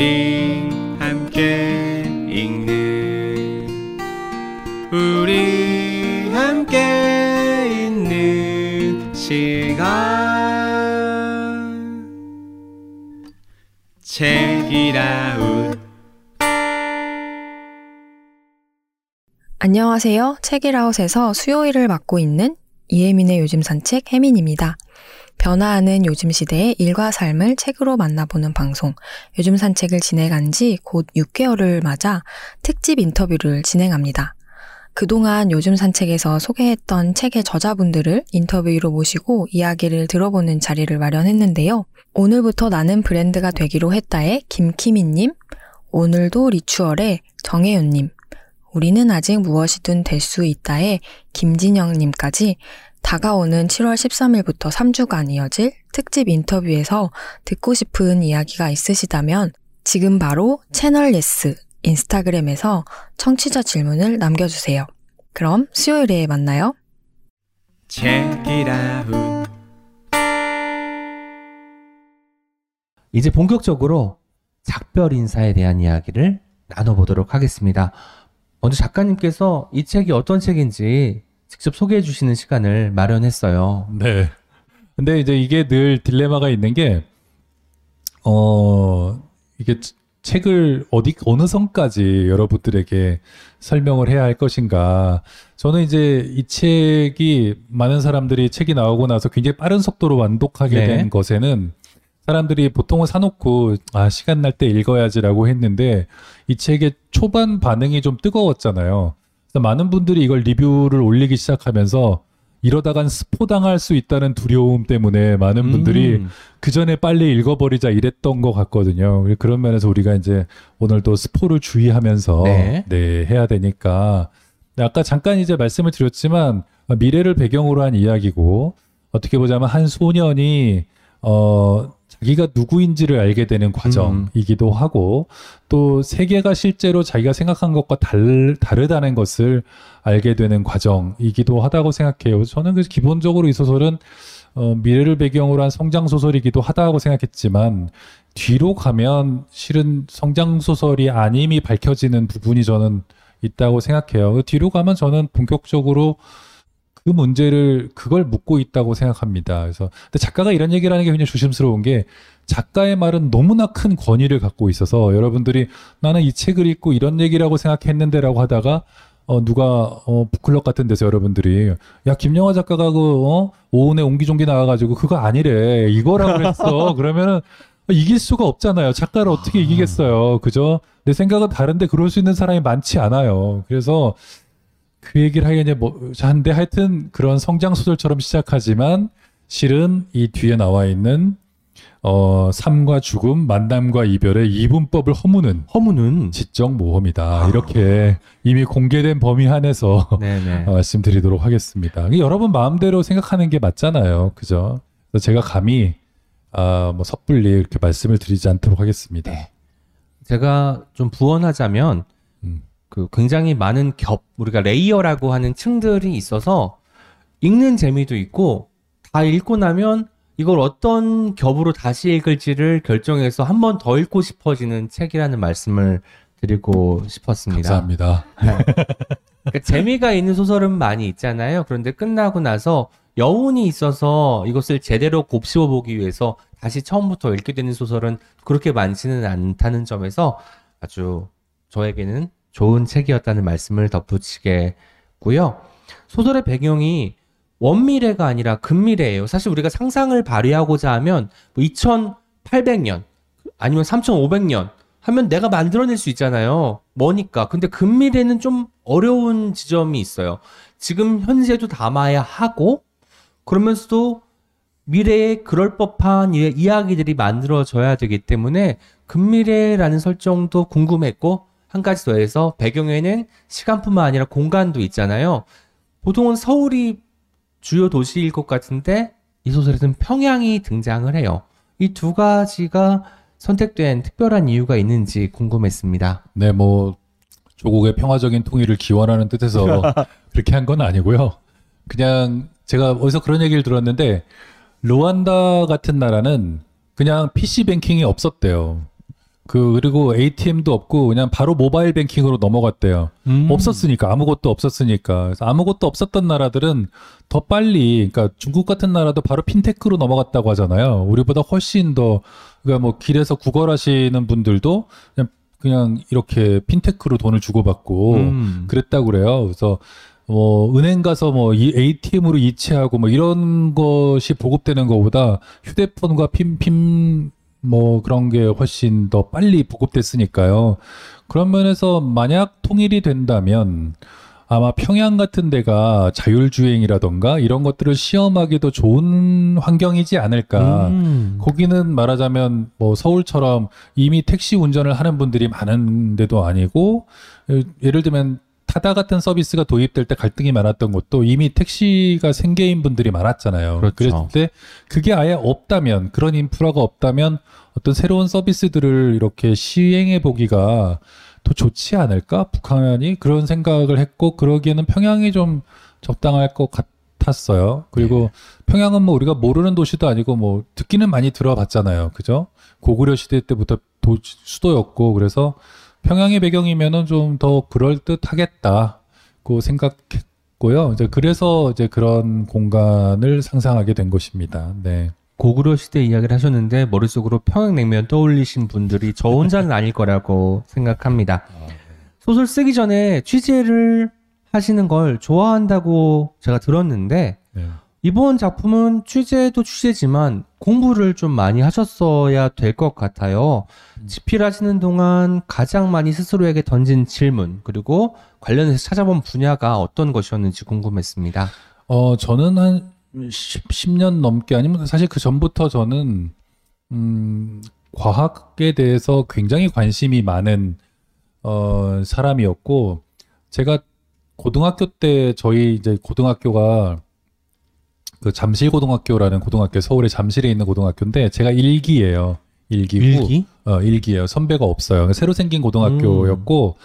우리 함께 읽는 우리 함께 있는 시간 책이라웃 안녕하세요. 책이라웃에서 수요일을 맡고 있는 이혜민의 요즘 산책 혜민입니다. 변화하는 요즘 시대의 일과 삶을 책으로 만나보는 방송, 요즘 산책을 진행한 지 곧 6개월을 맞아 특집 인터뷰를 진행합니다. 그동안 요즘 산책에서 소개했던 책의 저자분들을 인터뷰로 모시고 이야기를 들어보는 자리를 마련했는데요. 오늘부터 나는 브랜드가 되기로 했다의 김키미님, 오늘도 리추얼의 정혜윤님, 우리는 아직 무엇이든 될 수 있다의 김진영님까지 다가오는 7월 13일부터 3주간 이어질 특집 인터뷰에서 듣고 싶은 이야기가 있으시다면 지금 바로 채널 예스 인스타그램에서 청취자 질문을 남겨주세요. 그럼 수요일에 만나요. 이제 본격적으로 작별 인사에 대한 이야기를 나눠보도록 하겠습니다. 먼저 작가님께서 이 책이 어떤 책인지 직접 소개해 주시는 시간을 마련했어요. 네. 근데 이제 이게 늘 딜레마가 있는 게, 어, 이게 치- 책을 어디, 어느 선까지 여러분들에게 설명을 해야 할 것인가. 저는 이제 이 책이 많은 사람들이 책이 나오고 나서 굉장히 빠른 속도로 완독하게 네. 된 것에는 사람들이 보통은 사놓고, 아, 시간 날 때 읽어야지라고 했는데, 이 책의 초반 반응이 좀 뜨거웠잖아요. 그래서 많은 분들이 이걸 리뷰를 올리기 시작하면서 이러다간 스포당할 수 있다는 두려움 때문에 많은 분들이 음, 그 전에 빨리 읽어버리자 이랬던 것 같거든요. 그런 면에서 우리가 이제 오늘도 스포를 주의하면서 네. 네, 해야 되니까 아까 잠깐 이제 말씀을 드렸지만 미래를 배경으로 한 이야기고 어떻게 보자면 한 소년이 어 자기가 누구인지를 알게 되는 과정이기도 하고 또 세계가 실제로 자기가 생각한 것과 달, 다르다는 것을 알게 되는 과정이기도 하다고 생각해요. 저는 그래서 기본적으로 이 소설은 어, 미래를 배경으로 한 성장 소설이기도 하다고 생각했지만 뒤로 가면 실은 성장 소설이 아님이 밝혀지는 부분이 저는 있다고 생각해요. 그 뒤로 가면 저는 본격적으로 그 문제를 그걸 묻고 있다고 생각합니다. 그래서 근데 작가가 이런 얘기를 하는 게 굉장히 조심스러운 게 작가의 말은 너무나 큰 권위를 갖고 있어서 여러분들이 나는 이 책을 읽고 이런 얘기라고 생각했는데라고 하다가 어 누가 어 북클럽 같은 데서 여러분들이 야 김영하 작가가 그 어 오은에 옹기종기 나와가지고 그거 아니래. 이거라고 그랬어. 그러면은 이길 수가 없잖아요. 작가를 어떻게 이기겠어요. 그죠? 내 생각은 다른데 그럴 수 있는 사람이 많지 않아요. 그래서 그 얘기를 하겠냐 뭐 한데 하여튼 그런 성장 소설처럼 시작하지만 실은 이 뒤에 나와 있는 어 삶과 죽음 만남과 이별의 이분법을 허무는 허무는 지적 모험이다 이렇게 이미 공개된 범위 안에서 네네. 어, 말씀드리도록 하겠습니다. 여러분 마음대로 생각하는 게 맞잖아요, 그죠? 그래서 제가 감히 아, 뭐 섣불리 이렇게 말씀을 드리지 않도록 하겠습니다. 네. 제가 좀 부언하자면 음. 그 굉장히 많은 겹 우리가 layer라고 하는 층들이 있어서 읽는 재미도 있고 다 읽고 나면 이걸 어떤 겹으로 다시 읽을지를 결정해서 한 번 더 읽고 싶어지는 책이라는 말씀을 드리고 싶었습니다. 감사합니다. 그러니까 재미가 있는 소설은 많이 있잖아요. 그런데 끝나고 나서 여운이 있어서 이것을 제대로 곱씹어 보기 위해서 다시 처음부터 읽게 되는 소설은 그렇게 많지는 않다는 점에서 아주 저에게는 좋은 책이었다는 말씀을 덧붙이겠고요. 소설의 배경이 원미래가 아니라 근미래예요. 사실 우리가 상상을 발휘하고자 하면 뭐 2800년 아니면 3500년 하면 내가 만들어낼 수 있잖아요. 뭐니까. 근데 근미래는 좀 어려운 지점이 있어요. 지금 현재도 담아야 하고 그러면서도 미래에 그럴 법한 이- 이야기들이 만들어져야 되기 때문에 근미래라는 설정도 궁금했고 한 가지 더해서 배경에는 시간뿐만 아니라 공간도 있잖아요. 보통은 서울이 주요 도시일 것 같은데 이 소설에는 평양이 등장을 해요. 이 두 가지가 선택된 특별한 이유가 있는지 궁금했습니다. 네, 뭐 조국의 평화적인 통일을 기원하는 뜻에서 그렇게 한 건 아니고요. 그냥 제가 어디서 그런 얘기를 들었는데 루안다 같은 나라는 그냥 PC 뱅킹이 없었대요. 그 그리고 ATM도 없고 그냥 바로 모바일 뱅킹으로 넘어갔대요. 음. 없었으니까 아무것도 없었으니까 그래서 아무것도 없었던 나라들은 더 빨리 그러니까 중국 같은 나라도 바로 핀테크로 넘어갔다고 하잖아요. 우리보다 훨씬 더 그러니까 뭐 길에서 구걸하시는 분들도 그냥 그냥 이렇게 핀테크로 돈을 주고받고 음. 그랬다고 그래요. 그래서 뭐 은행 가서 뭐 이 ATM으로 이체하고 뭐 이런 것이 보급되는 것보다 휴대폰과 핀핀 뭐 그런 게 훨씬 더 빨리 보급됐으니까요. 그런 면에서 만약 통일이 된다면 아마 평양 같은 데가 자율주행이라던가 이런 것들을 시험하기도 좋은 환경이지 않을까. 음. 거기는 말하자면 뭐 서울처럼 이미 택시 운전을 하는 분들이 많은 데도 아니고 예- 예를 들면 타다 같은 서비스가 도입될 때 갈등이 많았던 것도 이미 택시가 생계인 분들이 많았잖아요. 그렇죠. 랬을 때 그게 아예 없다면 그런 인프라가 없다면 어떤 새로운 서비스들을 이렇게 시행해 보기가 더 좋지 않을까? 북한이 그런 생각을 했고 그러기에는 평양이 좀 적당할 것 같았어요. 그리고 평양은 뭐 우리가 모르는 도시도 아니고 뭐 듣기는 많이 들어봤잖아요. 그죠? 고구려 시대 때부터 도, 수도였고 그래서 평양의 배경이면은 좀 더 그럴 듯하겠다고 생각했고요. 이제 그래서 이제 그런 공간을 상상하게 된 것입니다. 네. 고구려 시대 이야기를 하셨는데 머릿속으로 평양냉면 떠올리신 분들이 저 혼자는 아닐 거라고 생각합니다. 소설 쓰기 전에 취재를 하시는 걸 좋아한다고 제가 들었는데 네. 이번 작품은 취재도 취재지만 공부를 좀 많이 하셨어야 될 것 같아요. 집필하시는 동안 가장 많이 스스로에게 던진 질문 그리고 관련해서 찾아본 분야가 어떤 것이었는지 궁금했습니다. 어, 저는 한 10, 10년 넘게 아니면 사실 그 전부터 저는 음, 과학에 대해서 굉장히 관심이 많은 어, 사람이었고 제가 고등학교 때 저희 이제 고등학교가 그 잠실고등학교라는 고등학교 서울의 잠실에 있는 고등학교인데 제가 일기예요. 일기고 일기? 어, 일기예요. 선배가 없어요. 새로 생긴 고등학교였고,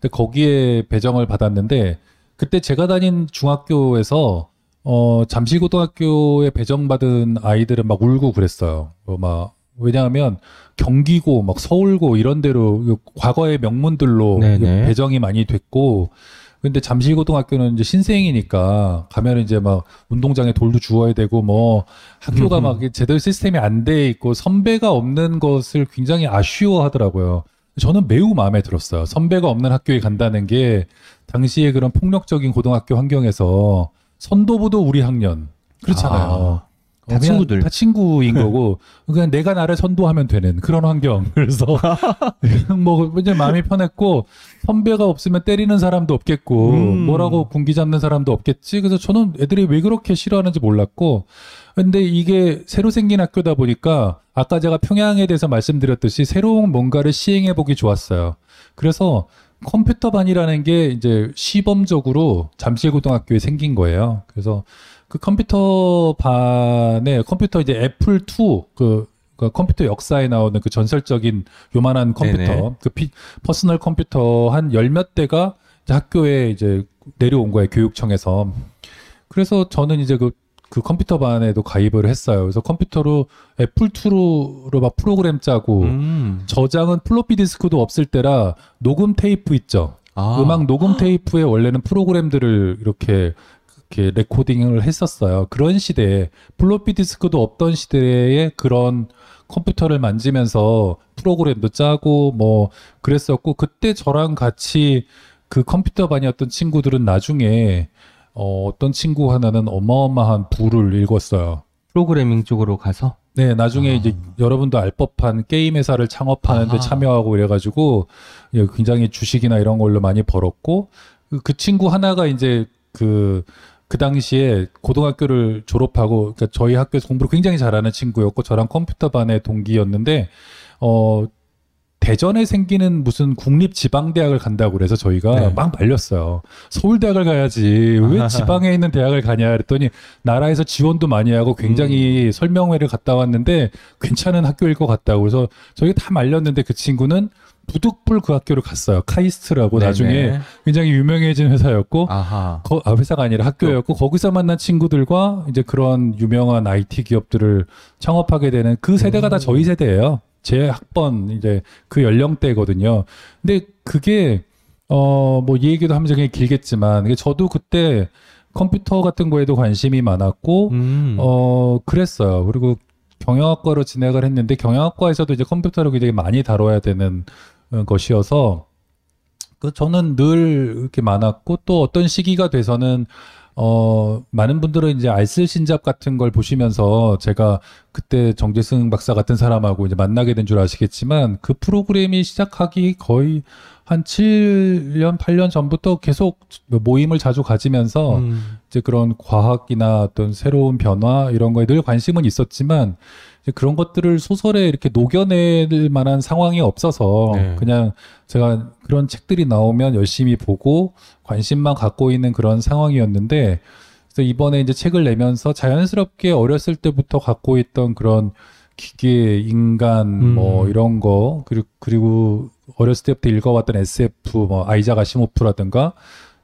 근데 거기에 배정을 받았는데, 그때 제가 다닌 중학교에서, 어, 잠실고등학교에 배정받은 아이들은 막 울고 그랬어요. 어, 막, 왜냐하면 경기고, 막 서울고 이런 데로 과거의 명문들로 네네. 배정이 많이 됐고, 근데 잠실고등학교는 이제 신생이니까 가면 이제 막 운동장에 돌도 주워야 되고 뭐 학교가. 막 제대로 시스템이 안 돼 있고 선배가 없는 것을 굉장히 아쉬워하더라고요. 저는 매우 마음에 들었어요. 선배가 없는 학교에 간다는 게 당시에 그런 폭력적인 고등학교 환경에서 선도부도 우리 학년 그렇잖아요. 아, 다 친구들. 다 친구인 거고 그냥 내가 나를 선도하면 되는 그런 환경. 그래서 뭐 이제 마음이 편했고 선배가 없으면 때리는 사람도 없겠고 음. 뭐라고 군기 잡는 사람도 없겠지. 그래서 저는 애들이 왜 그렇게 싫어하는지 몰랐고 근데 이게 새로 생긴 학교다 보니까 아까 제가 평양에 대해서 말씀드렸듯이 새로운 뭔가를 시행해 보기 좋았어요. 그래서 컴퓨터반이라는 게 이제 시범적으로 잠실고등학교에 생긴 거예요. 그래서 그 컴퓨터 반에 컴퓨터 이제 애플 2 그, 그 컴퓨터 역사에 나오는 그 전설적인 요만한 컴퓨터 네네. 그 피, 퍼스널 컴퓨터 한 열 몇 대가 이제 학교에 이제 내려온 거예요 교육청에서 그래서 저는 이제 그, 그 컴퓨터 반에도 가입을 했어요 그래서 컴퓨터로 애플 2로 막 프로그램 짜고 음. 저장은 플로피 디스크도 없을 때라 녹음 테이프 있죠 아. 음악 녹음 테이프에 원래는 프로그램들을 이렇게 이렇게 레코딩을 했었어요. 그런 시대에 플로피 디스크도 없던 시대에 그런 컴퓨터를 만지면서 프로그램도 짜고 뭐 그랬었고 그때 저랑 같이 그 컴퓨터 반이었던 친구들은 나중에 어, 어떤 친구 하나는 어마어마한 부를 일궜어요. 프로그래밍 쪽으로 가서 네, 나중에 아. 이제 여러분도 알 법한 게임 회사를 창업하는데 아하. 참여하고 이래가지고 예, 굉장히 주식이나 이런 걸로 많이 벌었고 그, 그 친구 하나가 이제 그, 그 당시에 고등학교를 졸업하고 그러니까 저희 학교에서 공부를 굉장히 잘하는 친구였고 저랑 컴퓨터 반의 동기였는데 어 대전에 생기는 무슨 국립 지방대학을 간다고 그래서 저희가 네. 막 말렸어요. 서울대학을 가야지. 왜 지방에 있는 대학을 가냐 그랬더니 나라에서 지원도 많이 하고 굉장히 음. 설명회를 갔다 왔는데 괜찮은 학교일 것 같다고 그래서 저희 다 말렸는데 그 친구는 부득불 그 학교를 갔어요. 카이스트라고 네네. 나중에 굉장히 유명해진 회사였고. 거, 아, 회사가 아니라 학교였고 거기서 만난 친구들과 이제 그런 유명한 IT 기업들을 창업하게 되는 그 세대가 다 음. 저희 세대예요. 제 학번 이제 그 연령대거든요. 근데 그게 어뭐 이 얘기도 그냥 길겠지만 저도 그때 컴퓨터 같은 거에도 관심이 많았고 음. 어 그랬어요. 그리고 경영학과로 진학을 했는데 경영학과에서도 이제 컴퓨터를 굉장히 많이 다뤄야 되는 어, 것이어서 그 저는 늘 이렇게 많았고 또 어떤 시기가 돼서는 어 많은 분들은 이제 알쓸 신잡 같은 걸 보시면서 제가 그때 정재승 박사 같은 사람하고 이제 만나게 된 줄 아시겠지만 그 프로그램이 시작하기 거의 한 7년 8년 전부터 계속 모임을 자주 가지면서 음. 이제 그런 과학이나 어떤 새로운 변화 이런 거에 늘 관심은 있었지만 이제 그런 것들을 소설에 이렇게 녹여낼 만한 상황이 없어서 네. 그냥 제가 그런 책들이 나오면 열심히 보고 관심만 갖고 있는 그런 상황이었는데 그래서 이번에 이제 책을 내면서 자연스럽게 어렸을 때부터 갖고 있던 그런 기계, 인간 음. 뭐 이런 거 그리고 그리고 어렸을 때부터 읽어왔던 SF 뭐 아이작 아시모프라든가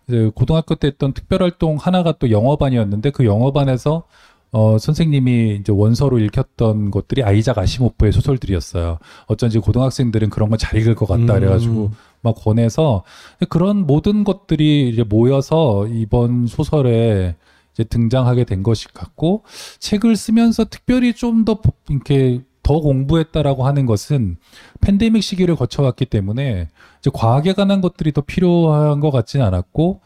이제 고등학교 때 했던 특별활동 하나가 또 영어반이었는데 그 영어반에서 어, 선생님이 이제 원서로 읽혔던 것들이 아이작 아시모프의 소설들이었어요. 어쩐지 고등학생들은 그런 건 잘 읽을 것 같다. 음. 그래가지고 막 권해서 그런 모든 것들이 이제 모여서 이번 소설에 이제 등장하게 된 것이 같고 책을 쓰면서 특별히 좀 더 이렇게 더 공부했다라고 하는 것은 팬데믹 시기를 거쳐왔기 때문에 이제 과학에 관한 것들이 더 필요한 것 같지는 않았고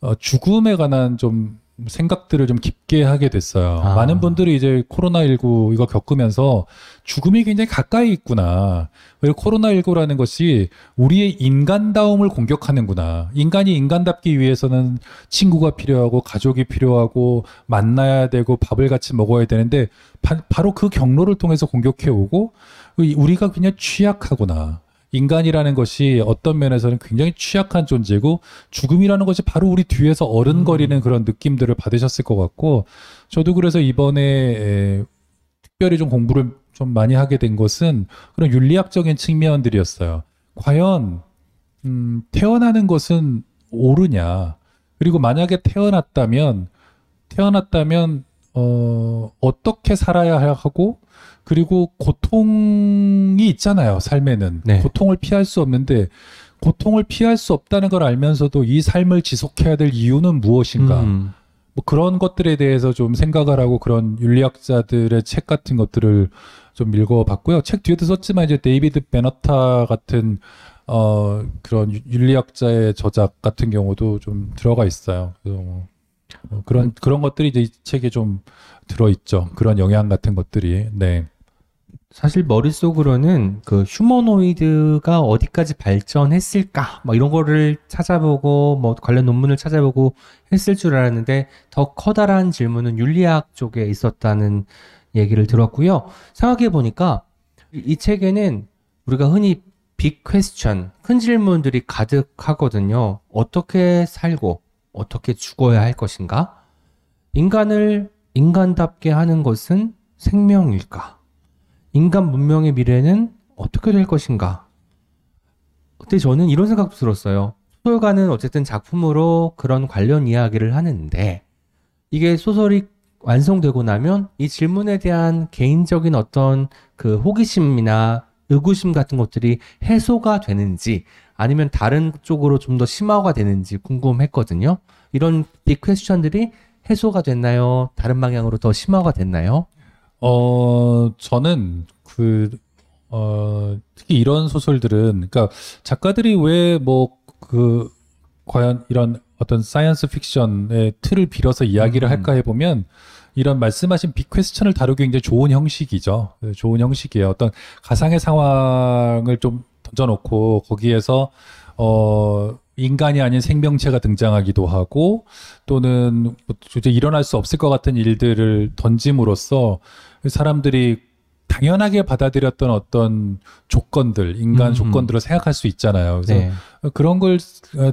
어, 죽음에 관한 좀 생각들을 좀 깊게 하게 됐어요. 아. 많은 분들이 이제 코로나19 이거 겪으면서 죽음이 굉장히 가까이 있구나. 그리고 코로나19라는 것이 우리의 인간다움을 공격하는구나. 인간이 인간답기 위해서는 친구가 필요하고 가족이 필요하고 만나야 되고 밥을 같이 먹어야 되는데 바, 바로 그 경로를 통해서 공격해 오고 우리가 그냥 취약하구나. 인간이라는 것이 어떤 면에서는 굉장히 취약한 존재고 죽음이라는 것이 바로 우리 뒤에서 어른거리는 그런 느낌들을 받으셨을 것 같고 저도 그래서 이번에 에, 특별히 좀 공부를 좀 많이 하게 된 것은 그런 윤리학적인 측면들이었어요. 과연 음, 태어나는 것은 옳으냐? 그리고 만약에 태어났다면 태어났다면 어, 어떻게 살아야 하고 그리고 고통이 있잖아요. 삶에는 네. 고통을 피할 수 없는데 고통을 피할 수 없다는 걸 알면서도 이 삶을 지속해야 될 이유는 무엇인가? 음. 뭐 그런 것들에 대해서 좀 생각을 하고 그런 윤리학자들의 책 같은 것들을 좀 읽어봤고요. 책 뒤에도 썼지만 이제 데이비드 베너타 같은 어 그런 유- 윤리학자의 저작 같은 경우도 좀 들어가 있어요. 그래서 뭐 어, 그런 그런 것들이 이제 이 책에 좀 들어 있죠. 그런 영향 같은 것들이 네. 사실 머릿속으로는 그 휴머노이드가 어디까지 발전했을까 뭐 이런 거를 찾아보고 뭐 관련 논문을 찾아보고 했을 줄 알았는데 더 커다란 질문은 윤리학 쪽에 있었다는 얘기를 들었고요. 생각해 보니까 이- 이 책에는 우리가 흔히 빅 퀘스천, 큰 질문들이 가득하거든요. 어떻게 살고 어떻게 죽어야 할 것인가? 인간을 인간답게 하는 것은 생명일까? 인간 문명의 미래는 어떻게 될 것인가? 그때 저는 이런 생각도 들었어요. 소설가는 어쨌든 작품으로 그런 관련 이야기를 하는데 이게 소설이 완성되고 나면 이 질문에 대한 개인적인 어떤 그 호기심이나 의구심 같은 것들이 해소가 되는지 아니면 다른 쪽으로 좀 더 심화가 되는지 궁금했거든요. 이런 big question들이 해소가 됐나요? 다른 방향으로 더 심화가 됐나요? 어, 저는 그, 어, 특히 이런 소설들은, 그러니까 작가들이 왜 뭐, 그, 과연 이런 어떤 사이언스 픽션의 틀을 빌어서 이야기를 음. 할까 해보면, 이런 말씀하신 big question을 다루기 굉장히 좋은 형식이죠. 네, 좋은 형식이에요. 어떤 가상의 상황을 좀 던져놓고, 거기에서, 어, 인간이 아닌 생명체가 등장하기도 하고, 또는 뭐 도저히 일어날 수 없을 것 같은 일들을 던짐으로써 사람들이 당연하게 받아들였던 어떤 조건들, 인간 음. 조건들을 생각할 수 있잖아요. 그래서 네. 그런 걸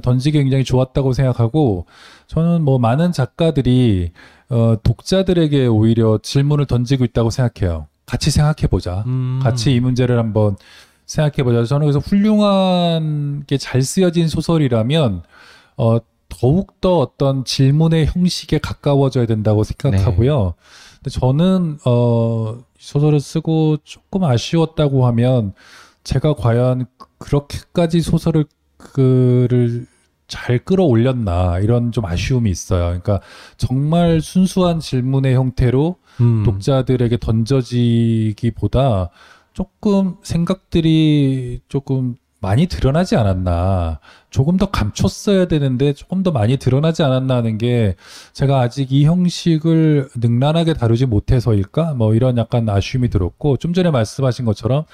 던지기 굉장히 좋았다고 생각하고 저는 뭐 많은 작가들이 어, 독자들에게 오히려 질문을 던지고 있다고 생각해요. 같이 생각해 보자. 음. 같이 이 문제를 한번 생각해 보자. 저는 그래서 훌륭한 게 잘 쓰여진 소설이라면 어 더욱 더 어떤 질문의 형식에 가까워져야 된다고 생각하고요. 근데 저는 어 소설을 쓰고 조금 아쉬웠다고 하면 제가 과연 그렇게까지 소설을 그를 잘 끌어올렸나 이런 좀 아쉬움이 있어요. 그러니까 정말 순수한 질문의 형태로 음. 독자들에게 던져지기보다 조금 생각들이 조금 많이 드러나지 않았나. 조금 더 감췄어야 되는데 조금 더 많이 드러나지 않았나 하는 게 제가 아직 이 형식을 능란하게 다루지 못해서일까? 뭐 이런 약간 아쉬움이 들었고 좀 전에 말씀하신 것처럼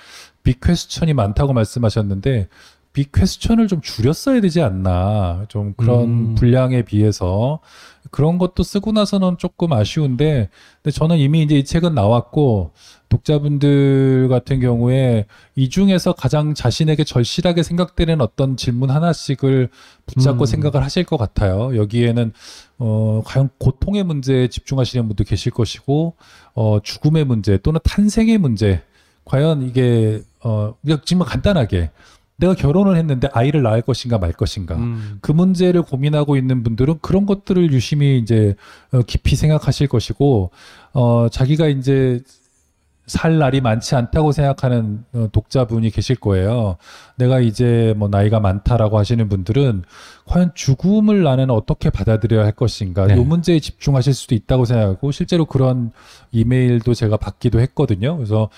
빅퀘스천이 많다고 말씀하셨는데 빅퀘스천을 좀 줄였어야 되지 않나. 좀 그런 음. 분량에 비해서 그런 것도 쓰고 나서는 조금 아쉬운데 근데 저는 이미 이제 이 책은 나왔고 독자분들 같은 경우에 이 중에서 가장 자신에게 절실하게 생각되는 어떤 질문 하나씩을 붙잡고 음. 생각을 하실 것 같아요. 여기에는 어 과연 고통의 문제에 집중하시는 분도 계실 것이고 어 죽음의 문제 또는 탄생의 문제 과연 이게 어 그냥 지금 간단하게 내가 결혼을 했는데 아이를 낳을 것인가 말 것인가 음. 그 문제를 고민하고 있는 분들은 그런 것들을 유심히 이제 어, 깊이 생각하실 것이고 어 자기가 이제 살 날이 많지 않다고 생각하는 어, 독자분이 계실 거예요. 내가 이제 뭐 나이가 많다라고 하시는 분들은 과연 죽음을 나는 어떻게 받아들여야 할 것인가 네. 이 문제에 집중하실 수도 있다고 생각하고 실제로 그런 이메일도 제가 받기도 했거든요. 그래서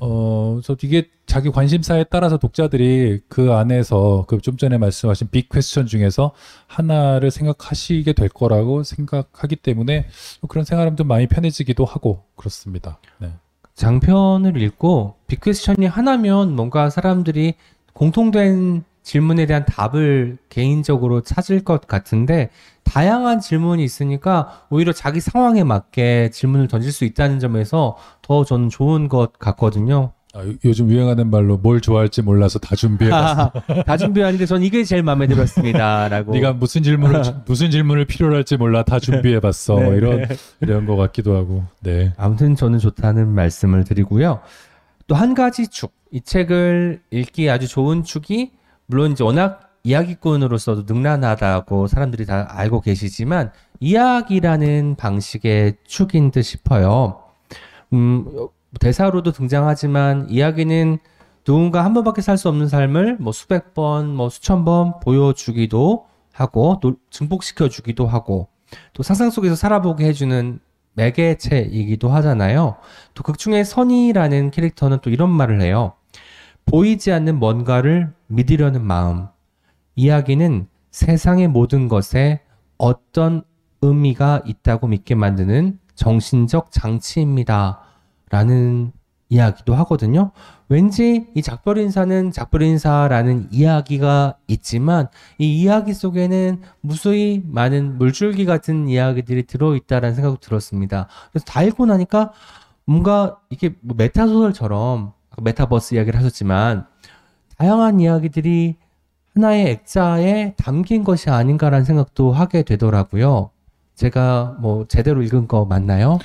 어 그래서 이게 자기 관심사에 따라서 독자들이 그 안에서 그 좀 전에 말씀하신 빅 퀘스천 중에서 하나를 생각하시게 될 거라고 생각하기 때문에 그런 생활함도 많이 편해지기도 하고 그렇습니다. 네. 장편을 읽고 빅퀘스천이 하나면 뭔가 사람들이 공통된 질문에 대한 답을 개인적으로 찾을 것 같은데 다양한 질문이 있으니까 오히려 자기 상황에 맞게 질문을 던질 수 있다는 점에서 더 저는 좋은 것 같거든요. 아, 요- 요즘 유행하는 말로 뭘 좋아할지 몰라서 다 준비해봤어. 다 준비하는데 전 이게 제일 마음에 들었습니다라고. 네가 무슨 질문을 무슨 질문을 필요로 할지 몰라 다 준비해봤어. 뭐 네, 이런 이런 것 같기도 하고. 네. 아무튼 저는 좋다는 말씀을 드리고요. 또 한 가지 축, 이 책을 읽기 아주 좋은 축이 물론 이제 워낙 이야기꾼으로서도 능란하다고 사람들이 다 알고 계시지만 이야기라는 방식의 축인 듯 싶어요. 음, 대사로도 등장하지만 이야기는 누군가 한 번밖에 살 수 없는 삶을 뭐 수백 번, 뭐 수천 번 보여주기도 하고 또 증폭시켜 주기도 하고 또 상상 속에서 살아보게 해주는 매개체이기도 하잖아요. 또 극중의 선이라는 캐릭터는 또 이런 말을 해요. 보이지 않는 뭔가를 믿으려는 마음. 이야기는 세상의 모든 것에 어떤 의미가 있다고 믿게 만드는 정신적 장치입니다. 라는 이야기도 하거든요. 왠지 이 작별 인사는 작별 인사라는 이야기가 있지만 이 이야기 속에는 무수히 많은 물줄기 같은 이야기들이 들어있다라는 생각이 들었습니다. 그래서 다 읽고 나니까 뭔가 이게 뭐 메타 소설처럼 아까 메타버스 이야기를 하셨지만 다양한 이야기들이 하나의 액자에 담긴 것이 아닌가라는 생각도 하게 되더라고요. 제가 뭐 제대로 읽은 거 맞나요?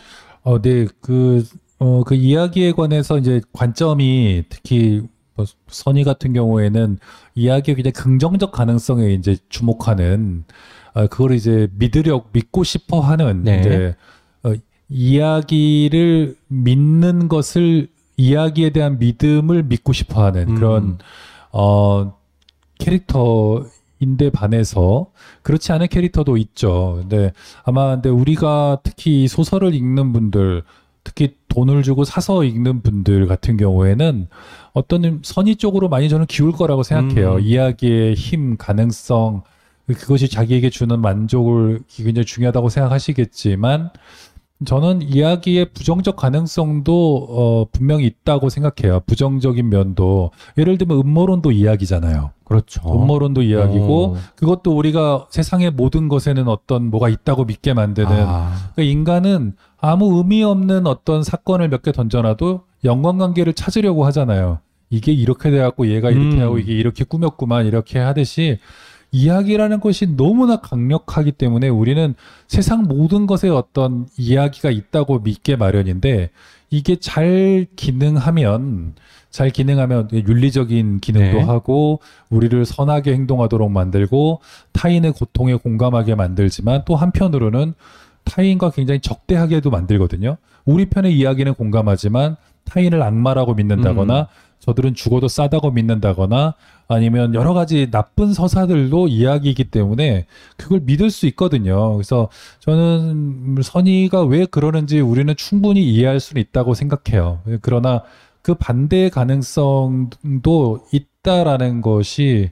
어, 네. 그, 어, 그 이야기에 관해서 이제 관점이 특히 뭐 선희 같은 경우에는 이야기의 굉장히 긍정적 가능성에 이제 주목하는, 아, 그걸 이제 믿으려, 믿고 싶어 하는, 네. 이제, 어, 이야기를 믿는 것을, 이야기에 대한 믿음을 믿고 싶어 하는 음. 그런, 어, 캐릭터인데 반해서 그렇지 않은 캐릭터도 있죠. 근데 아마 근데 우리가 특히 이 소설을 읽는 분들, 특히 돈을 주고 사서 읽는 분들 같은 경우에는 어떤 선의 쪽으로 많이 저는 기울 거라고 생각해요. 음. 이야기의 힘, 가능성, 그것이 자기에게 주는 만족을 굉장히 중요하다고 생각하시겠지만 저는 이야기의 부정적 가능성도 어, 분명히 있다고 생각해요. 부정적인 면도 예를 들면 음모론도 이야기잖아요. 그렇죠. 음모론도 이야기고 어. 그것도 우리가 세상의 모든 것에는 어떤 뭐가 있다고 믿게 만드는 아, 그러니까 인간은 아무 의미 없는 어떤 사건을 몇 개 던져놔도 연관관계를 찾으려고 하잖아요. 이게 이렇게 돼갖고 얘가 이렇게 음. 하고 이게 이렇게 꾸몄구만 이렇게 하듯이 이야기라는 것이 너무나 강력하기 때문에 우리는 세상 모든 것에 어떤 이야기가 있다고 믿게 마련인데 이게 잘 기능하면 잘 기능하면 윤리적인 기능도 네. 하고 우리를 선하게 행동하도록 만들고 타인의 고통에 공감하게 만들지만 또 한편으로는 타인과 굉장히 적대하게도 만들거든요. 우리 편의 이야기는 공감하지만 타인을 악마라고 믿는다거나 저들은 죽어도 싸다고 믿는다거나 아니면 여러 가지 나쁜 서사들도 이야기이기 때문에 그걸 믿을 수 있거든요. 그래서 저는 선의가 왜 그러는지 우리는 충분히 이해할 수는 있다고 생각해요. 그러나 그 반대의 가능성도 있다라는 것이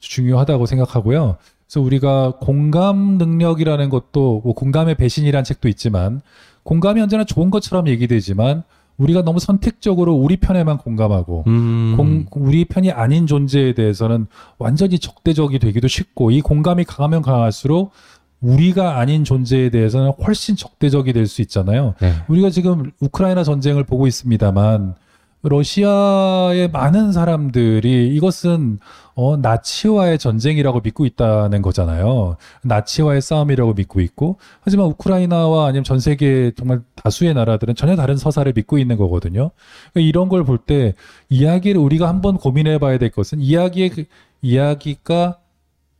중요하다고 생각하고요. 그래서 우리가 공감 능력이라는 것도 뭐 공감의 배신이라는 책도 있지만 공감이 언제나 좋은 것처럼 얘기되지만 우리가 너무 선택적으로 우리 편에만 공감하고 음. 공, 우리 편이 아닌 존재에 대해서는 완전히 적대적이 되기도 쉽고 이 공감이 강하면 강할수록 우리가 아닌 존재에 대해서는 훨씬 적대적이 될 수 있잖아요. 네. 우리가 지금 우크라이나 전쟁을 보고 있습니다만 러시아의 많은 사람들이 이것은 어, 나치와의 전쟁이라고 믿고 있다는 거잖아요. 나치와의 싸움이라고 믿고 있고, 하지만 우크라이나와 아니면 전 세계 정말 다수의 나라들은 전혀 다른 서사를 믿고 있는 거거든요. 그러니까 이런 걸 볼 때 이야기를 우리가 한번 고민해 봐야 될 것은 이야기의 그, 이야기가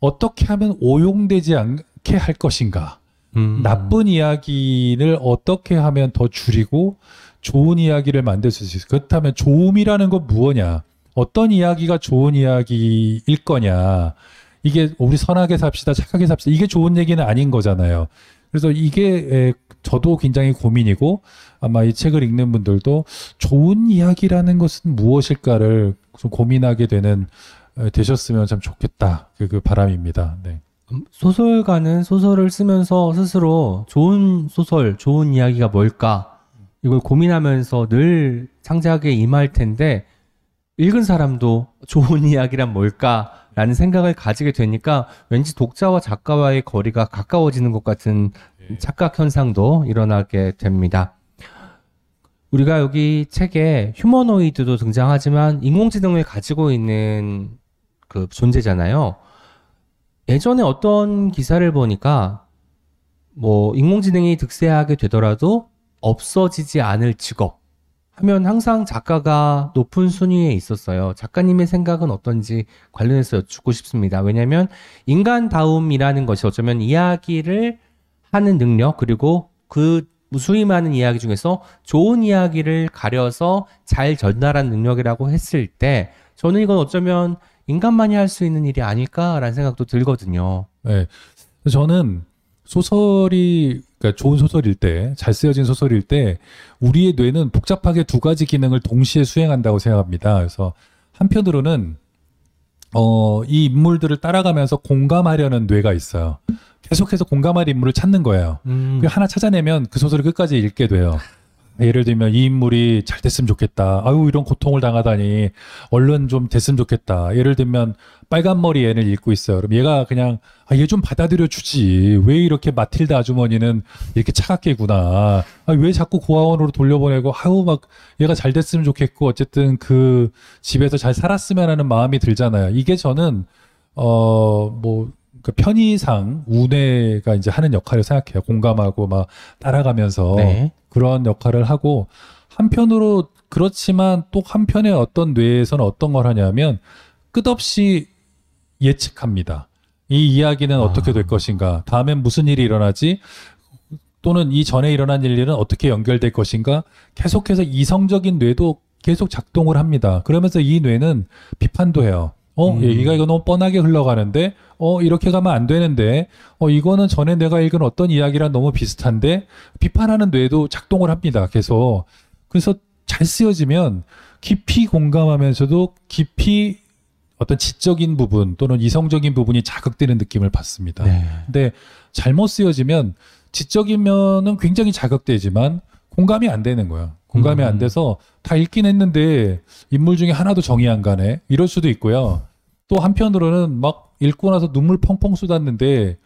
어떻게 하면 오용되지 않게 할 것인가. 음. 나쁜 이야기를 어떻게 하면 더 줄이고 좋은 이야기를 만들 수 있을까? 그렇다면 좋음이라는 건 무엇냐? 어떤 이야기가 좋은 이야기일 거냐? 이게 우리 선하게 삽시다, 착하게 삽시다. 이게 좋은 얘기는 아닌 거잖아요. 그래서 이게 에, 저도 굉장히 고민이고 아마 이 책을 읽는 분들도 좋은 이야기라는 것은 무엇일까를 좀 고민하게 되는 에, 되셨으면 참 좋겠다. 그, 그 바람입니다. 네. 음, 소설가는 소설을 쓰면서 스스로 좋은 소설, 좋은 이야기가 뭘까 이걸 고민하면서 늘 창작에 임할 텐데 읽은 사람도 좋은 이야기란 뭘까라는 생각을 가지게 되니까 왠지 독자와 작가와의 거리가 가까워지는 것 같은 착각 현상도 일어나게 됩니다. 우리가 여기 책에 휴머노이드도 등장하지만 인공지능을 가지고 있는 그 존재잖아요. 예전에 어떤 기사를 보니까 뭐 인공지능이 득세하게 되더라도 없어지지 않을 직업 하면 항상 작가가 높은 순위에 있었어요. 작가님의 생각은 어떤지 관련해서 여쭙고 싶습니다. 왜냐하면 인간다움이라는 것이 어쩌면 이야기를 하는 능력 그리고 그 무수히 많은 이야기 중에서 좋은 이야기를 가려서 잘 전달한 능력이라고 했을 때 저는 이건 어쩌면 인간만이 할 수 있는 일이 아닐까라는 생각도 들거든요. 네. 저는 소설이 그러니까 좋은 소설일 때, 잘 쓰여진 소설일 때 우리의 뇌는 복잡하게 두 가지 기능을 동시에 수행한다고 생각합니다. 그래서 한편으로는 어, 이 인물들을 따라가면서 공감하려는 뇌가 있어요. 계속해서 공감할 인물을 찾는 거예요. 음. 그 하나 찾아내면 그 소설을 끝까지 읽게 돼요. 예를 들면 이 인물이 잘 됐으면 좋겠다. 아유 이런 고통을 당하다니 얼른 좀 됐으면 좋겠다. 예를 들면 빨간 머리 애를 읽고 있어요. 그럼 얘가 그냥 아, 얘 좀 받아들여 주지. 왜 이렇게 마틸다 아주머니는 이렇게 차갑게구나. 아, 왜 자꾸 고아원으로 돌려보내고 아유 막 얘가 잘 됐으면 좋겠고 어쨌든 그 집에서 잘 살았으면 하는 마음이 들잖아요. 이게 저는 어뭐 그 편의상 우뇌가 이제 하는 역할을 생각해요. 공감하고 막 따라가면서 네. 그런 역할을 하고 한편으로 그렇지만 또 한편에 어떤 뇌에서는 어떤 걸 하냐면 끝없이 예측합니다. 이 이야기는 어떻게 될 것인가? 다음엔 무슨 일이 일어나지? 또는 이 전에 일어난 일들은 어떻게 연결될 것인가? 계속해서 이성적인 뇌도 계속 작동을 합니다. 그러면서 이 뇌는 비판도 해요. 어, 음. 얘기가 이거 너무 뻔하게 흘러가는데, 어, 이렇게 가면 안 되는데, 어, 이거는 전에 내가 읽은 어떤 이야기랑 너무 비슷한데, 비판하는 뇌도 작동을 합니다. 계속. 그래서 잘 쓰여지면 깊이 공감하면서도 깊이 어떤 지적인 부분 또는 이성적인 부분이 자극되는 느낌을 받습니다. 네. 근데 잘못 쓰여지면 지적인 면은 굉장히 자극되지만 공감이 안 되는 거야. 공감이 음. 안 돼서 다 읽긴 했는데 인물 중에 하나도 정이 안 가네. 이럴 수도 있고요. 또 한편으로는 막 읽고 나서 눈물 펑펑 쏟았는데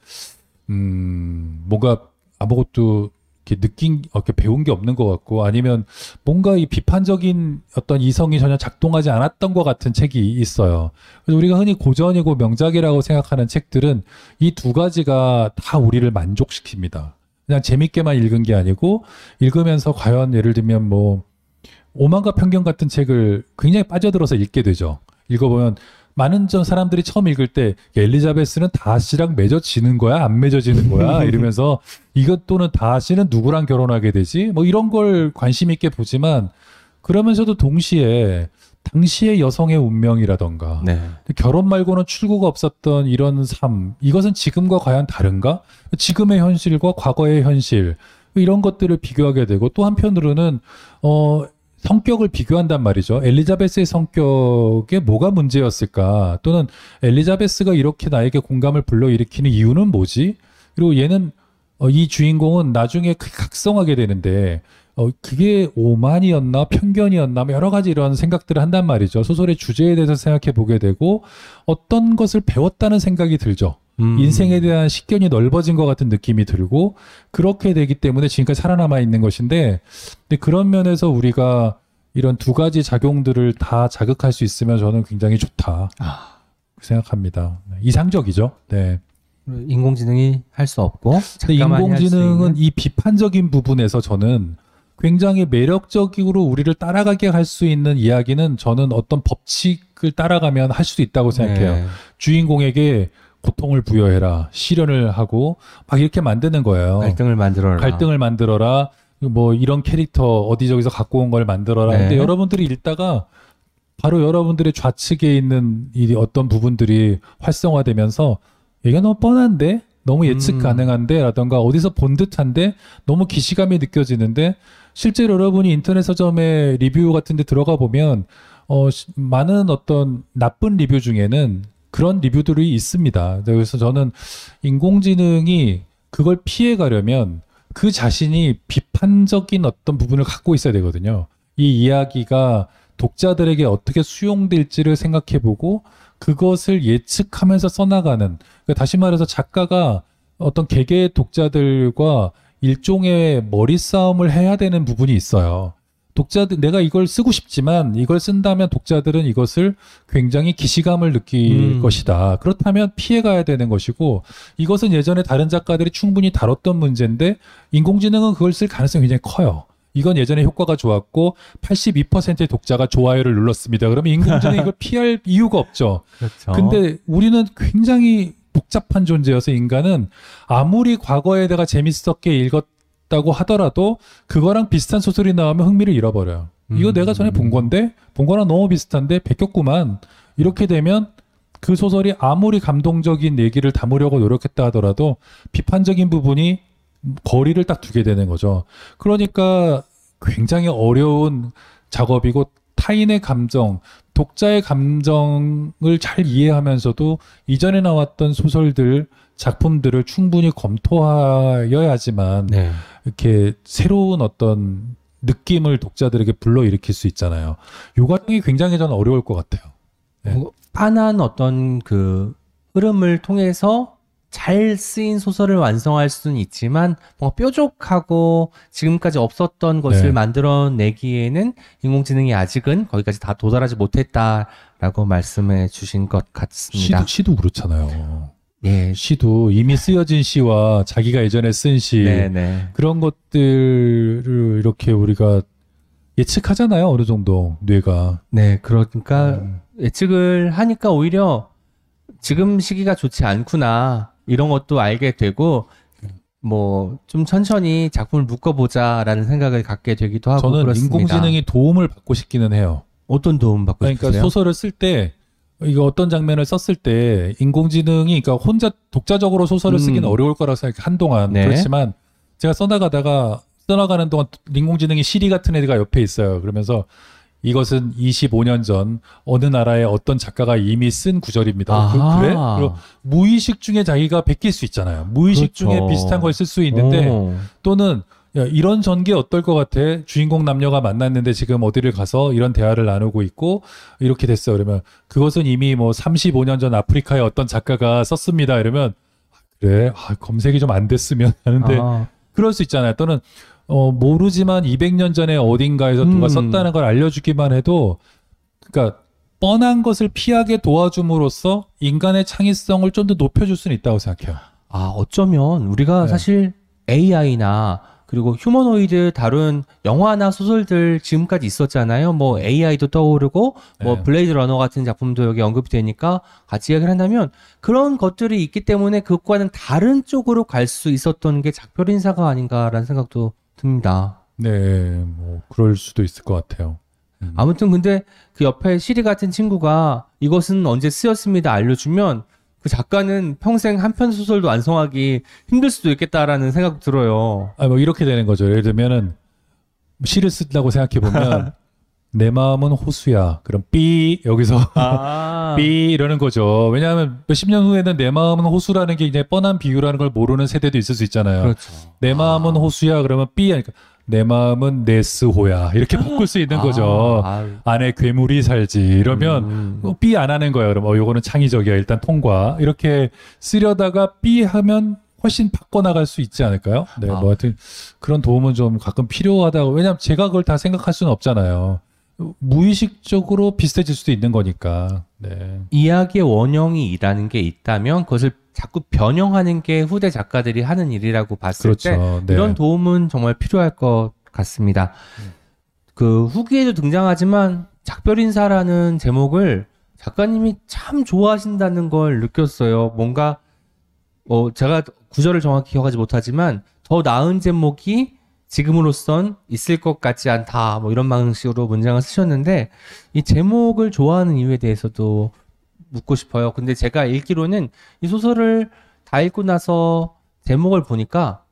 음 뭔가 아무것도 이렇게 느낀 어, 이렇게 배운 게 없는 것 같고 아니면 뭔가 이 비판적인 어떤 이성이 전혀 작동하지 않았던 것 같은 책이 있어요. 그래서 우리가 흔히 고전이고 명작이라고 생각하는 책들은 이 두 가지가 다 우리를 만족시킵니다. 그냥 재밌게만 읽은 게 아니고 읽으면서 과연 예를 들면 뭐 오만과 편견 같은 책을 굉장히 빠져들어서 읽게 되죠. 읽어보면 많은 전 사람들이 처음 읽을 때 엘리자베스는 다시랑 맺어지는 거야 안 맺어지는 거야 이러면서 이것 또는 다시는 누구랑 결혼하게 되지 뭐 이런 걸 관심 있게 보지만 그러면서도 동시에 당시의 여성의 운명이라던가 네. 결혼 말고는 출구가 없었던 이런 삶, 이것은 지금과 과연 다른가? 지금의 현실과 과거의 현실, 이런 것들을 비교하게 되고 또 한편으로는, 어, 성격을 비교한단 말이죠. 엘리자베스의 성격에 뭐가 문제였을까? 또는 엘리자베스가 이렇게 나에게 공감을 불러일으키는 이유는 뭐지? 그리고 얘는, 어, 이 주인공은 나중에 크게 각성하게 되는데, 어, 그게 오만이었나 편견이었나 뭐 여러 가지 이런 생각들을 한단 말이죠. 소설의 주제에 대해서 생각해 보게 되고 어떤 것을 배웠다는 생각이 들죠. 음. 인생에 대한 식견이 넓어진 것 같은 느낌이 들고 그렇게 되기 때문에 지금까지 살아남아 있는 것인데 근데 그런 면에서 우리가 이런 두 가지 작용들을 다 자극할 수 있으면 저는 굉장히 좋다 아. 생각합니다. 이상적이죠. 네. 인공지능이 할 수 없고 근데 인공지능은? 이 비판적인 부분에서 저는 굉장히 매력적으로 우리를 따라가게 할 수 있는 이야기는 저는 어떤 법칙을 따라가면 할 수도 있다고 생각해요. 네. 주인공에게 고통을 부여해라, 시련을 하고 막 이렇게 만드는 거예요. 갈등을 만들어라. 갈등을 만들어라. 뭐 이런 캐릭터 어디 저기서 갖고 온 걸 만들어라. 네. 근데 여러분들이 읽다가 바로 여러분들의 좌측에 있는 이 어떤 부분들이 활성화되면서 이게 너무 뻔한데 너무 예측 음. 가능한데 라던가 어디서 본 듯한데 너무 기시감이 느껴지는데 실제로 여러분이 인터넷 서점의 리뷰 같은 데 들어가 보면 어 시- 많은 어떤 나쁜 리뷰 중에는 그런 리뷰들이 있습니다. 그래서 저는 인공지능이 그걸 피해 가려면 그 자신이 비판적인 어떤 부분을 갖고 있어야 되거든요. 이 이야기가 독자들에게 어떻게 수용될지를 생각해보고 그것을 예측하면서 써나가는 그러니까 다시 말해서 작가가 어떤 개개의 독자들과 일종의 머리 싸움을 해야 되는 부분이 있어요. 독자들 내가 이걸 쓰고 싶지만 이걸 쓴다면 독자들은 이것을 굉장히 기시감을 느낄 음. 것이다. 그렇다면 피해 가야 되는 것이고 이것은 예전에 다른 작가들이 충분히 다뤘던 문제인데 인공지능은 그걸 쓸 가능성이 굉장히 커요. 이건 예전에 효과가 좋았고 82%의 독자가 좋아요를 눌렀습니다. 그러면 인공지능이 이걸 피할 이유가 없죠. 그렇죠. 근데 우리는 굉장히 복잡한 존재여서 인간은 아무리 과거에 내가 재밌었게 읽었 다고 하더라도 그거랑 비슷한 소설이 나오면 흥미를 잃어버려요. 이거 음. 내가 전에 본 건데 본 거랑 너무 비슷한데 베꼈구만. 이렇게 되면 그 소설이 아무리 감동적인 얘기를 담으려고 노력했다 하더라도 비판적인 부분이 거리를 딱 두게 되는 거죠. 그러니까 굉장히 어려운 작업이고 타인의 감정, 독자의 감정을 잘 이해하면서도 이전에 나왔던 소설들, 작품들을 충분히 검토하여야지만 네. 이렇게 새로운 어떤 느낌을 독자들에게 불러일으킬 수 있잖아요. 요 과정이 굉장히 저는 어려울 것 같아요. 네. 뭐, 빤한 어떤 그 흐름을 통해서 잘 쓰인 소설을 완성할 수는 있지만 뭔가 뾰족하고 지금까지 없었던 것을 네. 만들어내기에는 인공지능이 아직은 거기까지 다 도달하지 못했다라고 말씀해 주신 것 같습니다. 시도, 시도 그렇잖아요. 예, 시도 이미 쓰여진 시와 자기가 예전에 쓴 시, 네네. 그런 것들을 이렇게 우리가 예측하잖아요. 어느 정도 뇌가. 네, 그러니까 음. 예측을 하니까 오히려 지금 시기가 좋지 않구나 이런 것도 알게 되고 뭐 좀 천천히 작품을 묶어보자라는 생각을 갖게 되기도 하고 저는 그렇습니다. 인공지능이 도움을 받고 싶기는 해요. 어떤 도움 받고 그러니까 싶으세요? 소설을 쓸 때 이거 어떤 장면을 썼을 때 인공지능이 그러니까 혼자 독자적으로 소설을 음. 쓰기는 어려울 거라고 생각해 한동안 네. 그렇지만 제가 써나가다가 써나가는 동안 인공지능이 시리 같은 애가 옆에 있어요. 그러면서 이것은 25년 전 어느 나라의 어떤 작가가 이미 쓴 구절입니다. 아하. 그, 래 그리고 무의식 중에 자기가 베낄 수 있잖아요. 무의식 그렇죠. 중에 비슷한 걸 쓸 수 있는데 오. 또는 야, 이런 전개 어떨 것 같아? 주인공 남녀가 만났는데 지금 어디를 가서 이런 대화를 나누고 있고 이렇게 됐어. 그러면 그것은 이미 뭐 35년 전 아프리카의 어떤 작가가 썼습니다. 이러면 아, 그래 아, 검색이 좀 안 됐으면 하는데 아, 그럴 수 있잖아요. 또는 어, 모르지만 200년 전에 어딘가에서 누가 음. 썼다는 걸 알려주기만 해도 그러니까 뻔한 것을 피하게 도와줌으로써 인간의 창의성을 좀 더 높여줄 수는 있다고 생각해요. 아, 어쩌면 우리가 네. 사실 AI나 그리고 휴머노이드 다룬 영화나 소설들 지금까지 있었잖아요. 뭐 AI도 떠오르고 뭐 네. 블레이드 러너 같은 작품도 여기 언급이 되니까 같이 이야기를 한다면 그런 것들이 있기 때문에 그것과는 다른 쪽으로 갈 수 있었던 게 작별 인사가 아닌가라는 생각도 듭니다. 네, 뭐 그럴 수도 있을 것 같아요. 음. 아무튼 근데 그 옆에 시리 같은 친구가 이것은 언제 쓰였습니다 알려주면 그 작가는 평생 한 편 소설도 완성하기 힘들 수도 있겠다라는 생각 들어요. 아, 뭐 이렇게 되는 거죠. 예를 들면은 시를 쓴다고 생각해 보면 내 마음은 호수야. 그럼 삐 여기서 아, 삐 이러는 거죠. 왜냐하면 몇십 년 후에는 내 마음은 호수라는 게 이제 뻔한 비유라는 걸 모르는 세대도 있을 수 있잖아요. 그렇죠. 내 마음은 호수야 그러면 삐 하니까 내 마음은 네스호야 이렇게 바꿀 수 있는 거죠. 아, 안에 괴물이 살지 이러면 음. 삐안 하는 거예요. 그럼 어 요거는 창의적이야. 일단 통과. 이렇게 쓰려다가 삐 하면 훨씬 바꿔나갈 수 있지 않을까요? 네, 아. 뭐 하여튼 그런 도움은 좀 가끔 필요하다고. 왜냐면 제가 그걸 다 생각할 수는 없잖아요. 무의식적으로 비슷해질 수도 있는 거니까. 네. 이야기의 원형이라는 게 있다면 그것을 자꾸 변형하는 게 후대 작가들이 하는 일이라고 봤을 때 그렇죠. 네. 이런 도움은 정말 필요할 것 같습니다. 그 후기에도 등장하지만 작별 인사라는 제목을 작가님이 참 좋아하신다는 걸 느꼈어요. 뭔가 어 제가 구절을 정확히 기억하지 못하지만 더 나은 제목이 지금으로선 있을 것 같지 않다. 뭐 이런 방식으로 문장을 쓰셨는데 이 제목을 좋아하는 이유에 대해서도 묻고 싶어요. 근데 제가 읽기로는 이 소설을 다 읽고 나서 제목을 보니까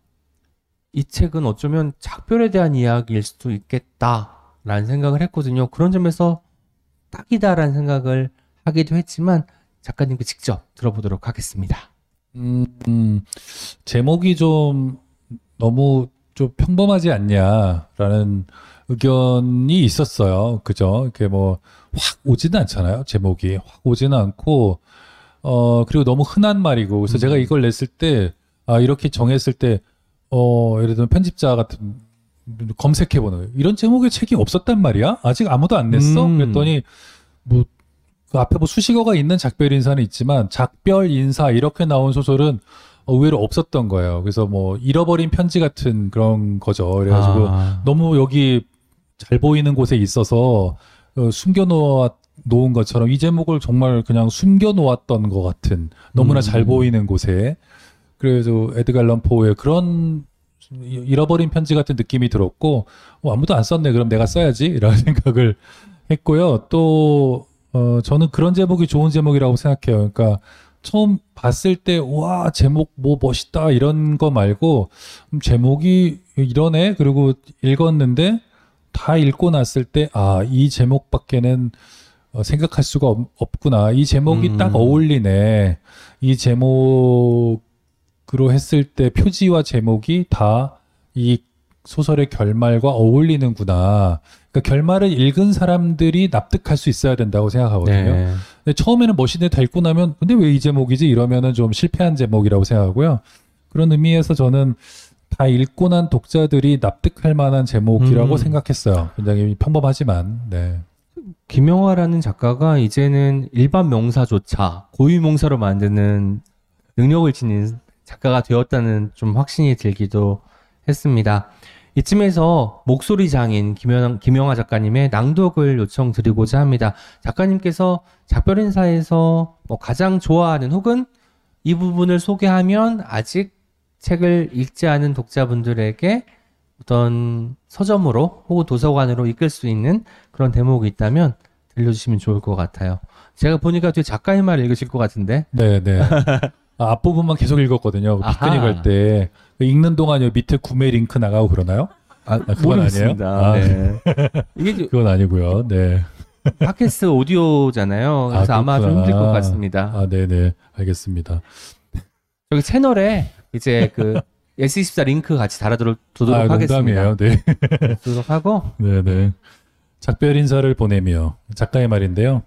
이 책은 어쩌면 작별에 대한 이야기일 수도 있겠다라는 생각을 했거든요. 그런 점에서 딱이다라는 생각을 하기도 했지만 작가님께 직접 들어보도록 하겠습니다. 음, 음, 제목이 좀 너무 좀 평범하지 않냐라는 의견이 있었어요. 그죠? 이렇게 뭐 확 오지는 않잖아요. 제목이 확 오지는 않고 어 그리고 너무 흔한 말이고 그래서 제가 이걸 냈을 때 아 이렇게 정했을 때 어 예를 들면 편집자 같은 검색해 보는 거예요. 이런 제목의 책이 없었단 말이야? 아직 아무도 안 냈어? 음. 그랬더니 뭐 그 앞에 뭐 수식어가 있는 작별 인사는 있지만 작별 인사 이렇게 나온 소설은 어, 의외로 없었던 거예요. 그래서 뭐 잃어버린 편지 같은 그런 거죠. 그래가지고 아, 너무 여기 잘 보이는 곳에 있어서 어, 숨겨놓아 놓은 것처럼 이 제목을 정말 그냥 숨겨 놓았던 것 같은 너무나 음. 잘 보이는 곳에. 그래서 에드갈 런 포의 그런 잃어버린 편지 같은 느낌이 들었고 어, 아무도 안 썼네. 그럼 내가 써야지라는 생각을 했고요. 또 어, 저는 그런 제목이 좋은 제목이라고 생각해요. 그러니까 처음 봤을 때 와 제목 뭐 멋있다. 이런 거 말고 음, 제목이 이러네. 그리고 읽었는데 다 읽고 났을 때 아 이 제목밖에는 어, 생각할 수가 없, 없구나 이 제목이 음. 딱 어울리네 이 제목으로 했을 때 표지와 제목이 다 이 소설의 결말과 어울리는구나 그러니까 결말을 읽은 사람들이 납득할 수 있어야 된다고 생각하거든요 네. 근데 처음에는 멋있는데 다 읽고 나면 근데 왜 이 제목이지 이러면은 좀 실패한 제목이라고 생각하고요. 그런 의미에서 저는 다 읽고 난 독자들이 납득할 만한 제목이라고 음. 생각했어요. 굉장히 평범하지만 네. 김영화라는 작가가 이제는 일반 명사조차 고유 명사로 만드는 능력을 지닌 작가가 되었다는 좀 확신이 들기도 했습니다. 이쯤에서 목소리 장인 김영, 김영하 작가님의 낭독을 요청드리고자 합니다. 작가님께서 작별 인사에서 뭐 가장 좋아하는 혹은 이 부분을 소개하면 아직 책을 읽지 않은 독자분들에게 어떤 서점으로 혹은 도서관으로 이끌 수 있는 그런 대목이 있다면 들려주시면 좋을 것 같아요. 제가 보니까 뒤에 작가의 말을 읽으실 것 같은데. 네, 네. 아, 앞부분만 계속 읽었거든요. 피크닉 할 때. 읽는 동안 요 밑에 구매 링크 나가고 그러나요? 아, 그건 모르겠습니다. 아니에요? 아. 네. 이게 그 그건 아니고요. 네. 팟캐스트 오디오잖아요. 그래서 아, 아, 마좀. 힘들 것 같습니다. 아, 네, 네. 알겠습니다. 저기 채널에 이제 그 S24 링크 같이 달아두도록 아, 하겠습니다. 농담이에요. 네. 도록 하고 네 네. 작별 인사를 보내며 작가의 말인데요.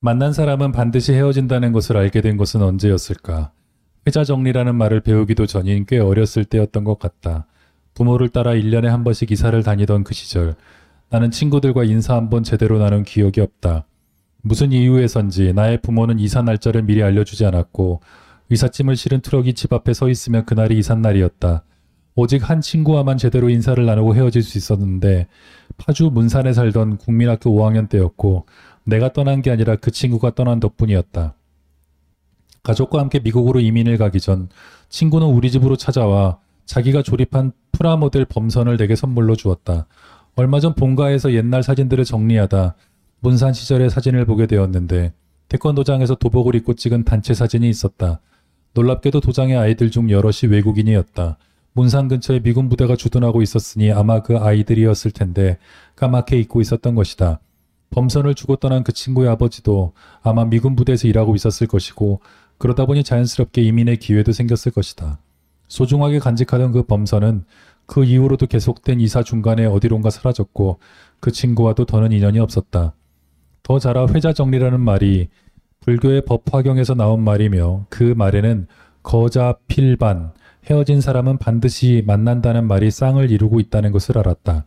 만난 사람은 반드시 헤어진다는 것을 알게 된 것은 언제였을까? 회자 정리라는 말을 배우기도 전인 꽤 어렸을 때였던 것 같다. 부모를 따라 1년에 한 번씩 이사를 다니던 그 시절. 나는 친구들과 인사 한 번 제대로 나눈 기억이 없다. 무슨 이유에선지 나의 부모는 이사 날짜를 미리 알려주지 않았고 이삿짐을 실은 트럭이 집 앞에 서 있으면 그날이 이삿날이었다. 오직 한 친구와만 제대로 인사를 나누고 헤어질 수 있었는데 파주 문산에 살던 국민학교 5학년 때였고 내가 떠난 게 아니라 그 친구가 떠난 덕분이었다. 가족과 함께 미국으로 이민을 가기 전 친구는 우리 집으로 찾아와 자기가 조립한 프라모델 범선을 내게 선물로 주었다. 얼마 전 본가에서 옛날 사진들을 정리하다 문산 시절의 사진을 보게 되었는데 태권도장에서 도복을 입고 찍은 단체 사진이 있었다. 놀랍게도 도장의 아이들 중 여럿이 외국인이었다. 문산 근처에 미군 부대가 주둔하고 있었으니 아마 그 아이들이었을 텐데 까맣게 잊고 있었던 것이다. 범선을 주고 떠난 그 친구의 아버지도 아마 미군 부대에서 일하고 있었을 것이고 그러다 보니 자연스럽게 이민의 기회도 생겼을 것이다. 소중하게 간직하던 그 범선은 그 이후로도 계속된 이사 중간에 어디론가 사라졌고 그 친구와도 더는 인연이 없었다. 더 자라 회자 정리라는 말이 불교의 법화경에서 나온 말이며 그 말에는 거자 필반 헤어진 사람은 반드시 만난다는 말이 쌍을 이루고 있다는 것을 알았다.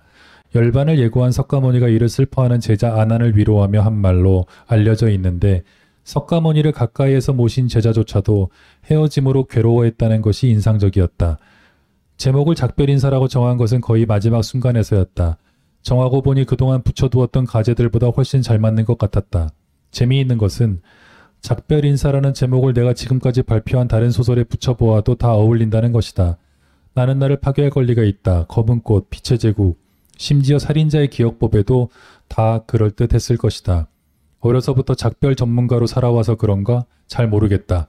열반을 예고한 석가모니가 이를 슬퍼하는 제자 아난을 위로하며 한 말로 알려져 있는데 석가모니를 가까이에서 모신 제자조차도 헤어짐으로 괴로워했다는 것이 인상적이었다. 제목을 작별 인사라고 정한 것은 거의 마지막 순간에서였다. 정하고 보니 그동안 붙여두었던 가제들보다 훨씬 잘 맞는 것 같았다. 재미있는 것은 작별 인사라는 제목을 내가 지금까지 발표한 다른 소설에 붙여보아도 다 어울린다는 것이다. 나는 나를 파괴할 권리가 있다. 검은 꽃, 빛의 제국, 심지어 살인자의 기억법에도 다 그럴듯 했을 것이다. 어려서부터 작별 전문가로 살아와서 그런가? 잘 모르겠다.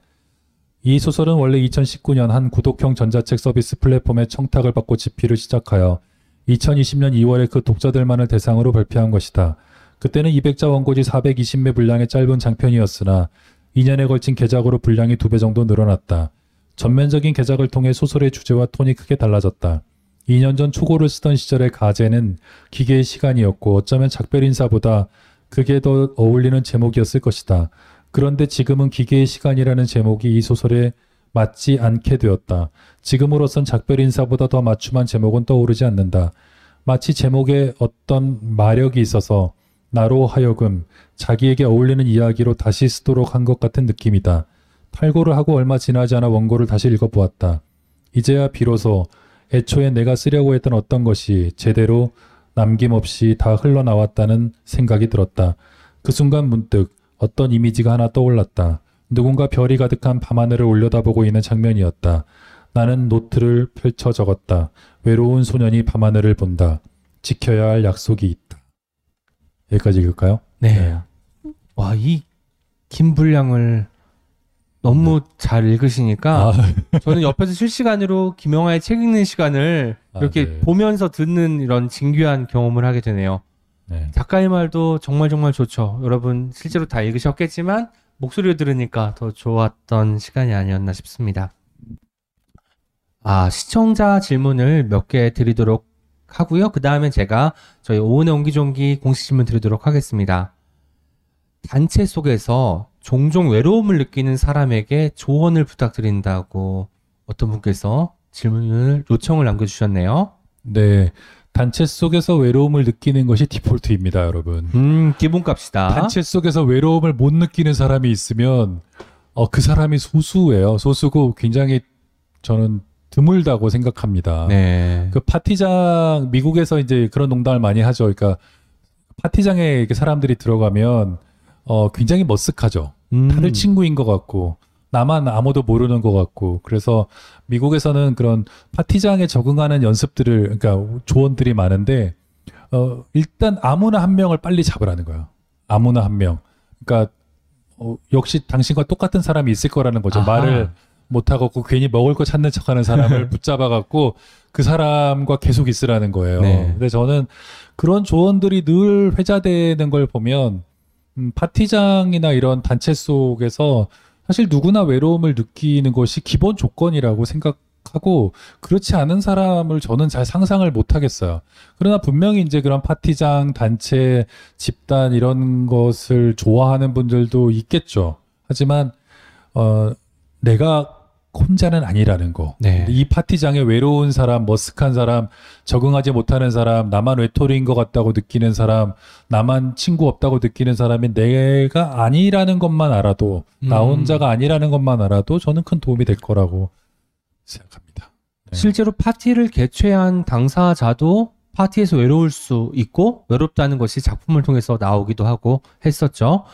이 소설은 원래 2019년 한 구독형 전자책 서비스 플랫폼의 청탁을 받고 집필을 시작하여 2020년 2월에 그 독자들만을 대상으로 발표한 것이다. 그때는 200자 원고지 420매 분량의 짧은 장편이었으나 2년에 걸친 개작으로 분량이 두 배 정도 늘어났다. 전면적인 개작을 통해 소설의 주제와 톤이 크게 달라졌다. 2년 전 초고를 쓰던 시절의 가제는 기계의 시간이었고 어쩌면 작별 인사보다 그게 더 어울리는 제목이었을 것이다. 그런데 지금은 기계의 시간이라는 제목이 이 소설에 맞지 않게 되었다. 지금으로선 작별 인사보다 더 맞춤한 제목은 떠오르지 않는다. 마치 제목에 어떤 마력이 있어서 나로 하여금 자기에게 어울리는 이야기로 다시 쓰도록 한 것 같은 느낌이다. 탈고를 하고 얼마 지나지 않아 원고를 다시 읽어보았다. 이제야 비로소 애초에 내가 쓰려고 했던 어떤 것이 제대로 남김없이 다 흘러나왔다는 생각이 들었다. 그 순간 문득 어떤 이미지가 하나 떠올랐다. 누군가 별이 가득한 밤하늘을 올려다보고 있는 장면이었다. 나는 노트를 펼쳐 적었다. 외로운 소년이 밤하늘을 본다. 지켜야 할 약속이 있다. 여기까지 읽을까요? 네. 와, 이 긴 분량을 너무 잘 읽으시니까 아, 저는 옆에서 실시간으로 김영하의 책 읽는 시간을 아, 이렇게 네. 보면서 듣는 이런 진귀한 경험을 하게 되네요. 네. 작가의 말도 정말 정말 좋죠. 여러분 실제로 다 읽으셨겠지만 목소리를 들으니까 더 좋았던 시간이 아니었나 싶습니다. 아, 시청자 질문을 몇 개 드리도록 하고요. 그 다음에 제가 저희 오은의 옹기종기 공식 질문 드리도록 하겠습니다. 단체 속에서 종종 외로움을 느끼는 사람에게 조언을 부탁드린다고 어떤 분께서 질문을 요청을 남겨주셨네요. 네. 단체 속에서 외로움을 느끼는 것이 디폴트입니다, 여러분. 음, 기본값이다. 단체 속에서 외로움을 못 느끼는 사람이 있으면 어, 그 사람이 소수예요. 소수고 굉장히 저는 드물다고 생각합니다. 네. 그 파티장 미국에서 이제 그런 농담을 많이 하죠. 그러니까 파티장에 이렇게 사람들이 들어가면 어 굉장히 머쓱하죠. 음, 다들 친구인 것 같고 나만 아무도 모르는 것 같고 그래서 미국에서는 그런 파티장에 적응하는 연습들을 그러니까 조언들이 많은데 어 일단 아무나 한 명을 빨리 잡으라는 거예요. 아무나 한 명. 그러니까 어, 역시 당신과 똑같은 사람이 있을 거라는 거죠. 아하. 말을 못하고 괜히 먹을 거 찾는 척하는 사람을 붙잡아갖고 그 사람과 계속 있으라는 거예요. 네. 근데 저는 그런 조언들이 늘 회자되는 걸 보면 음, 파티장이나 이런 단체 속에서 사실 누구나 외로움을 느끼는 것이 기본 조건이라고 생각하고 그렇지 않은 사람을 저는 잘 상상을 못 하겠어요. 그러나 분명히 이제 그런 파티장, 단체, 집단 이런 것을 좋아하는 분들도 있겠죠. 하지만 어 내가 혼자는 아니라는 거. 네. 이 파티장에 외로운 사람, 머쓱한 사람, 적응하지 못하는 사람, 나만 외톨이인 것 같다고 느끼는 사람, 나만 친구 없다고 느끼는 사람이 내가 아니라는 것만 알아도, 나 음. 혼자가 아니라는 것만 알아도 저는 큰 도움이 될 거라고 생각합니다. 네. 실제로 파티를 개최한 당사자도 파티에서 외로울 수 있고 외롭다는 것이 작품을 통해서 나오기도 하고 했었죠.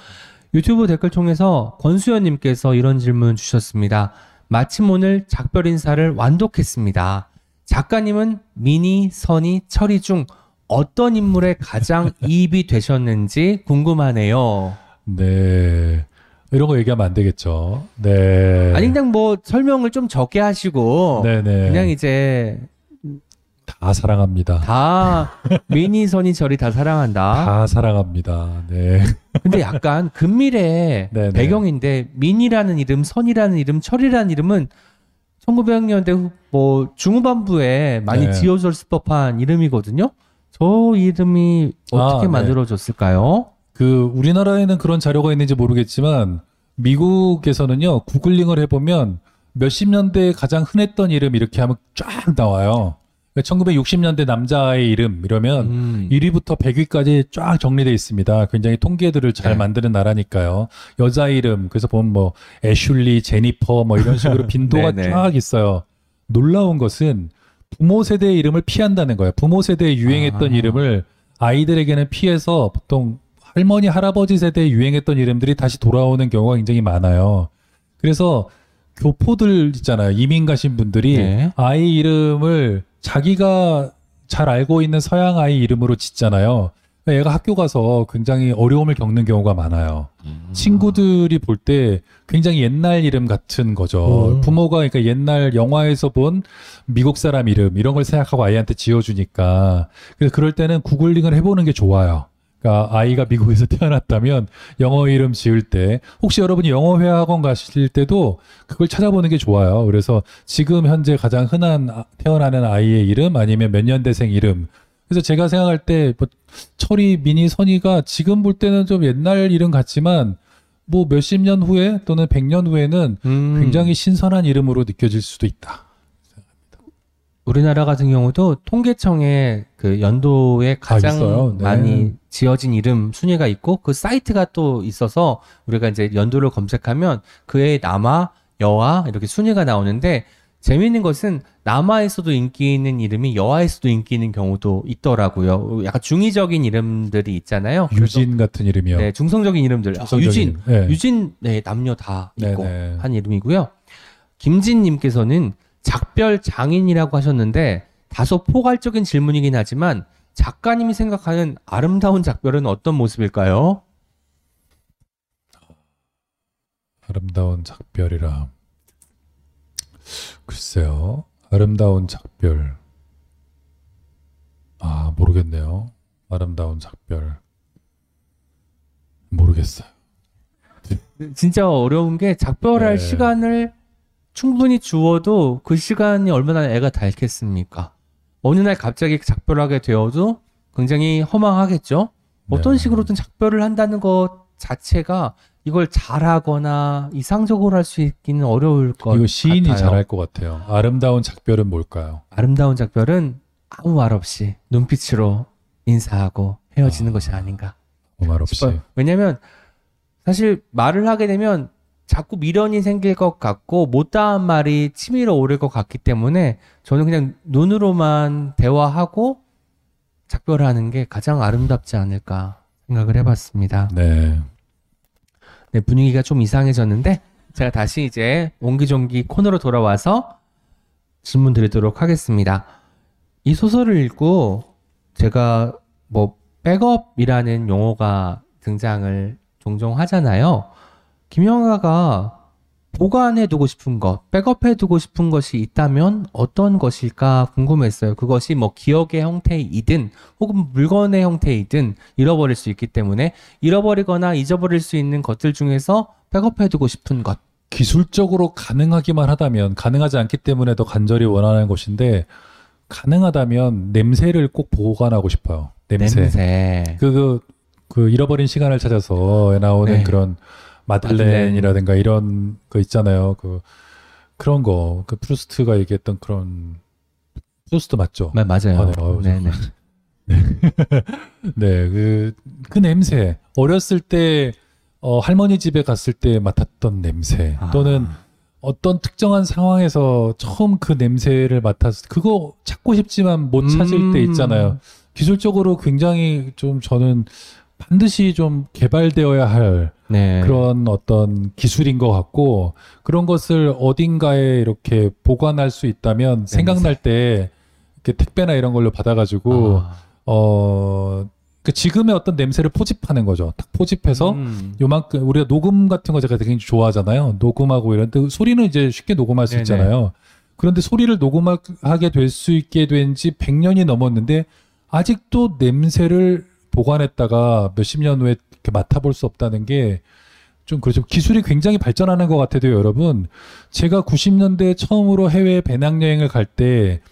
유튜브 댓글 통해서 권수연님께서 이런 질문 주셨습니다. 마침 오늘 작별 인사를 완독했습니다. 작가님은 미니, 선이, 철이 중 어떤 인물에 가장 이입이 되셨는지 궁금하네요. 네. 이런 거 얘기하면 안 되겠죠. 네. 아니 그냥 뭐 설명을 좀 적게 하시고 네네. 그냥 이제 다 사랑합니다. 다 미니선이 저리 다 사랑한다. 다 사랑합니다. 네. 근데 약간 근미래 네네. 배경인데 민이라는 이름, 선이라는 이름, 철이라는 이름은 1900년대 뭐 중후반부에 많이 네. 지어졌을 법한 이름이거든요. 저 이름이 어떻게 아, 네. 만들어졌을까요? 그 우리나라에는 그런 자료가 있는지 모르겠지만 미국에서는요 구글링을 해보면 몇십 년대에 가장 흔했던 이름 이렇게 하면 쫙 나와요. 1960년대 남자의 이름 이러면 음. 1위부터 100위까지 쫙 정리되어 있습니다. 굉장히 통계들을 잘 네. 만드는 나라니까요. 여자 이름 그래서 보면 뭐 애슐리, 제니퍼 뭐 이런 식으로 빈도가 네네. 쫙 있어요. 놀라운 것은 부모 세대의 이름을 피한다는 거예요. 부모 세대에 유행했던 아. 이름을 아이들에게는 피해서 보통 할머니, 할아버지 세대에 유행했던 이름들이 다시 돌아오는 경우가 굉장히 많아요. 그래서 교포들 있잖아요. 이민 가신 분들이 네. 아이 이름을 자기가 잘 알고 있는 서양 아이 이름으로 짓잖아요. 얘가 학교 가서 굉장히 어려움을 겪는 경우가 많아요. 친구들이 볼 때 굉장히 옛날 이름 같은 거죠. 음. 부모가 그러니까 옛날 영화에서 본 미국 사람 이름 이런 걸 생각하고 아이한테 지어주니까 그래서 그럴 때는 구글링을 해보는 게 좋아요. 그러니까 아이가 미국에서 태어났다면 영어 이름 지을 때 혹시 여러분이 영어 회화학원 가실 때도 그걸 찾아보는 게 좋아요. 그래서 지금 현재 가장 흔한 아- 태어나는 아이의 이름 아니면 몇 년대생 이름. 그래서 제가 생각할 때 뭐, 철이 미니 선이가 지금 볼 때는 좀 옛날 이름 같지만 뭐 몇십 년 후에 또는 백 년 후에는 음. 굉장히 신선한 이름으로 느껴질 수도 있다. 우리나라 같은 경우도 통계청에 그 연도에 가장 있어요? 네. 많이 지어진 이름 순위가 있고 그 사이트가 또 있어서 우리가 이제 연도를 검색하면 그의 남아, 여아 이렇게 순위가 나오는데 재미있는 것은 남아에서도 인기 있는 이름이 여아에서도 인기 있는 경우도 있더라고요. 약간 중의적인 이름들이 있잖아요. 유진 같은 이름이요. 네, 중성적인 이름들. 아, 중성적인 유진, 이름. 네. 유진, 네, 남녀 다 있고 네네. 한 이름이고요. 김진님께서는 작별 장인이라고 하셨는데 다소 포괄적인 질문이긴 하지만 작가님이 생각하는 아름다운 작별은 어떤 모습일까요? 아름다운 작별이라. 글쎄요. 아름다운 작별. 아, 모르겠네요. 아름다운 작별. 모르겠어요. 진짜 어려운 게 작별할 네. 시간을 충분히 주어도 그 시간이 얼마나 애가 닳겠습니까? 어느 날 갑자기 작별하게 되어도 굉장히 허망하겠죠? 어떤 네. 식으로든 작별을 한다는 것 자체가 이걸 잘하거나 이상적으로 할 수 있기는 어려울 것 이거 시인이 같아요. 잘할 것 같아요. 아름다운 작별은 뭘까요? 아름다운 작별은 아무 말 없이 눈빛으로 인사하고 헤어지는 아. 것이 아닌가 아무 말 없이. 왜냐면 사실 말을 하게 되면 자꾸 미련이 생길 것 같고 못다한 말이 치밀어 오를 것 같기 때문에 저는 그냥 눈으로만 대화하고 작별하는 게 가장 아름답지 않을까 생각을 해봤습니다. 네. 네, 분위기가 좀 이상해졌는데 제가 다시 이제 옹기종기 코너로 돌아와서 질문 드리도록 하겠습니다. 이 소설을 읽고 제가 뭐 백업이라는 용어가 등장을 종종 하잖아요. 김영하가 보관해두고 싶은 것, 백업해두고 싶은 것이 있다면 어떤 것일까 궁금했어요. 그것이 뭐 기억의 형태이든 혹은 물건의 형태이든 잃어버릴 수 있기 때문에 잃어버리거나 잊어버릴 수 있는 것들 중에서 백업해두고 싶은 것. 기술적으로 가능하기만 하다면 가능하지 않기 때문에 더 간절히 원하는 것인데 가능하다면 냄새를 꼭 보관하고 싶어요. 냄새. 냄새. 그, 그, 그 잃어버린 시간을 찾아서 나오는 네. 그런 마들렌이라든가 이런 거 있잖아요. 그 그런 거. 그 프루스트가 얘기했던 그런 프루스트 맞죠? 마- 맞아요. 아, 네. 어우, 네네. 네, 그, 그 냄새. 어렸을 때, 어, 할머니 집에 갔을 때 맡았던 냄새. 아. 또는 어떤 특정한 상황에서 처음 그 냄새를 맡았을 때, 그거 찾고 싶지만 못 찾을 때 음. 있잖아요. 기술적으로 굉장히 좀 저는 반드시 좀 개발되어야 할 네. 그런 어떤 기술인 것 같고 그런 것을 어딘가에 이렇게 보관할 수 있다면 생각날 때 이렇게 택배나 이런 걸로 받아가지고 아, 어, 그 지금의 어떤 냄새를 포집하는 거죠. 딱 포집해서 음. 요만큼 우리가 녹음 같은 거 제가 되게 좋아하잖아요. 녹음하고 이런데 소리는 이제 쉽게 녹음할 수 네네. 있잖아요. 그런데 소리를 녹음하게 될 수 있게 된 지 100년이 넘었는데 아직도 냄새를 보관했다가 몇십 년 후에 이렇게 맡아볼 수 없다는 게 좀 그렇죠. 기술이 굉장히 발전하는 것 같아도 여러분, 제가 90년대 처음으로 해외 배낭여행을 갈 때,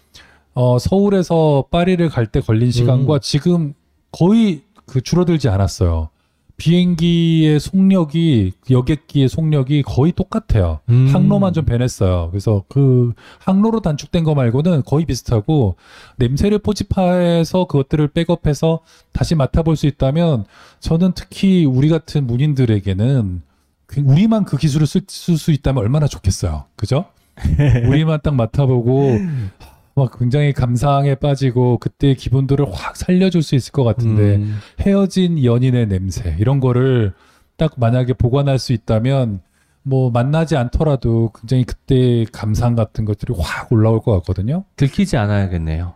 어, 서울에서 파리를 갈 때 걸린 시간과 지금 거의 그 줄어들지 않았어요. 비행기의 속력이, 여객기의 속력이 거의 똑같아요. 음. 항로만 좀 변했어요. 그래서 그 항로로 단축된 거 말고는 거의 비슷하고 냄새를 포집해서 그것들을 백업해서 다시 맡아볼 수 있다면 저는 특히 우리 같은 문인들에게는 그- 우리만 그 기술을 쓸 수 있다면 얼마나 좋겠어요. 그죠? 우리만 딱 맡아보고 막 굉장히 감상에 빠지고 그때의 기분들을 확 살려줄 수 있을 것 같은데 음. 헤어진 연인의 냄새 이런 거를 딱 만약에 보관할 수 있다면 뭐 만나지 않더라도 굉장히 그때 감상 같은 것들이 확 올라올 것 같거든요. 들키지 않아야겠네요.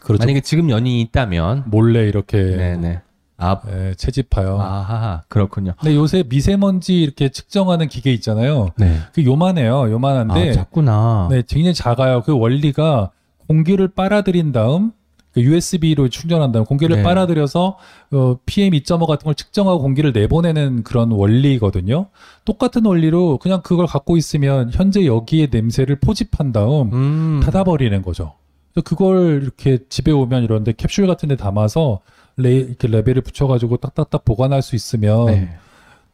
그렇죠. 만약에 지금 연인이 있다면 몰래 이렇게 네네. 아, 예, 채집하여. 아하, 그렇군요. 근데 요새 미세먼지 이렇게 측정하는 기계 있잖아요. 네. 그 요만해요. 요만한데 아, 작구나. 네, 굉장히 작아요. 그 원리가 공기를 빨아들인 다음 그 USB로 충전한 다음 공기를 네. 빨아들여서 어, PM 2.5 같은 걸 측정하고 공기를 내보내는 그런 원리거든요. 똑같은 원리로 그냥 그걸 갖고 있으면 현재 여기에 냄새를 포집한 다음 음. 닫아버리는 거죠. 그걸 이렇게 집에 오면 이런데 캡슐 같은 데 담아서 레, 이렇게 레벨을 붙여가지고 딱딱딱 보관할 수 있으면 네.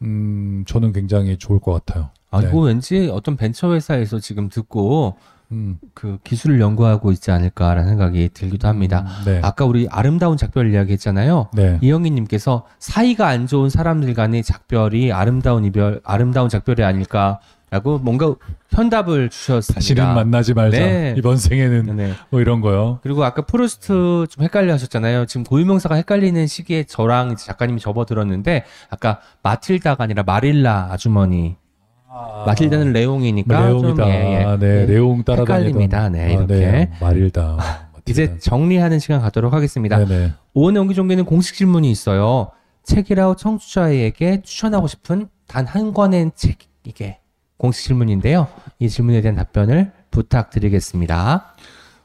음, 저는 굉장히 좋을 것 같아요. 아, 네. 이거 왠지 어떤 벤처 회사에서 지금 듣고 음, 그 기술을 연구하고 있지 않을까라는 생각이 들기도 합니다. 음, 네. 아까 우리 아름다운 작별 이야기 했잖아요. 네. 이영희님께서 사이가 안 좋은 사람들 간의 작별이 아름다운 이별, 아름다운 작별이 아닐까 라고 뭔가 현답을 주셨습니다. 다시는 만나지 말자. 네. 이번 생에는 네. 뭐 이런 거요. 그리고 아까 프루스트 좀 헷갈려 하셨잖아요. 지금 고유명사가 헷갈리는 시기에 저랑 작가님이 접어들었는데 아까 마틸다가 아니라 마릴라 아주머니. 마틸다는 레옹이니까 레옹이다. 좀 예, 예. 아, 네, 레옹 따라다니던. 헷갈립니다. 네, 아, 이렇게. 네, 마릴다. 이제 정리하는 시간 갖도록 하겠습니다. 네네. 오은의 옹기종기는 공식 질문이 있어요. 책이라우 청취자에게 추천하고 싶은 단 한 권의 책 이게 공식 질문인데요. 이 질문에 대한 답변을 부탁드리겠습니다.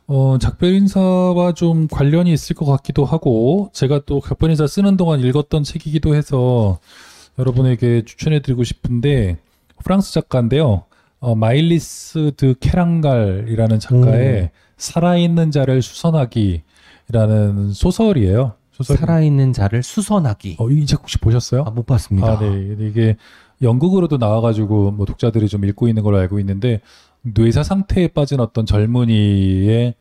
어, 작별 인사와 좀 관련이 있을 것 같기도 하고, 제가 또 작별 인사 쓰는 동안 읽었던 책이기도 해서 여러분에게 추천해드리고 싶은데, 프랑스 작가인데요. 어, 마일리스 드 케랑갈이라는 작가의 음. 살아있는 자를 수선하기라는 소설이에요. 소설. 살아있는 자를 수선하기. 어, 이책 혹시 보셨어요? 아, 못 봤습니다. 아, 네. 이게 연극으로도 나와가지고 뭐 독자들이 좀 읽고 있는 걸로 알고 있는데 뇌사 상태에 빠진 어떤 젊은이의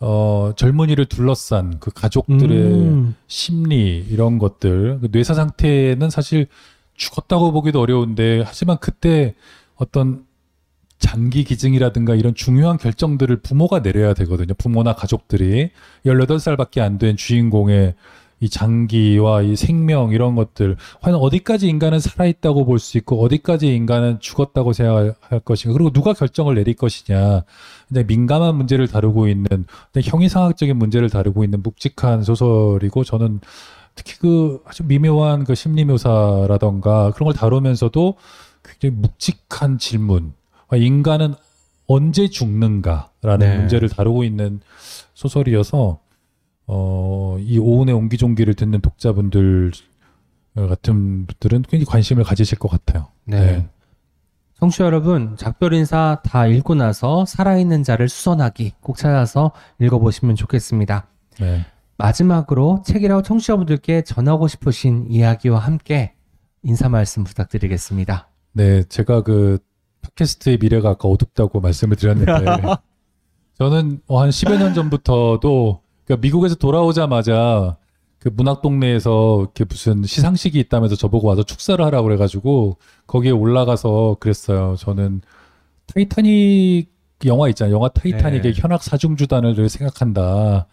어 젊은이를 둘러싼 그 가족들의 음. 심리 이런 것들 그 뇌사 상태는 사실 죽었다고 보기도 어려운데 하지만 그때 어떤 장기 기증이라든가 이런 중요한 결정들을 부모가 내려야 되거든요. 부모나 가족들이. 18살밖에 안 된 주인공의 이 장기와 이 생명 이런 것들. 과연 어디까지 인간은 살아있다고 볼 수 있고 어디까지 인간은 죽었다고 생각할 것인가. 그리고 누가 결정을 내릴 것이냐. 굉장히 민감한 문제를 다루고 있는 형이상학적인 문제를 다루고 있는 묵직한 소설이고 저는 특히 그 아주 미묘한 그 심리 묘사라던가 그런 걸 다루면서도 굉장히 묵직한 질문 아, 인간은 언제 죽는가라는 네. 문제를 다루고 있는 소설이어서 어, 이 오은의 옹기종기를 듣는 독자분들 같은 분들은 굉장히 관심을 가지실 것 같아요. 네. 청취자 여러분, 작별 인사 다 읽고 나서 살아있는 자를 수선하기 꼭 찾아서 읽어보시면 좋겠습니다. 네. 마지막으로 책이라고 청취자분들께 전하고 싶으신 이야기와 함께 인사 말씀 부탁드리겠습니다. 네, 제가 그 팟캐스트의 미래가 아까 어둡다고 말씀을 드렸는데 저는 어, 한 10여 년 전부터도 그러니까 미국에서 돌아오자마자 그 문학 동네에서 이렇게 무슨 시상식이 있다면서 저보고 와서 축사를 하라고 그래가지고 거기에 올라가서 그랬어요. 저는 타이타닉 영화 있잖아요. 영화 타이타닉의 네. 현악 사중주단을 늘 생각한다.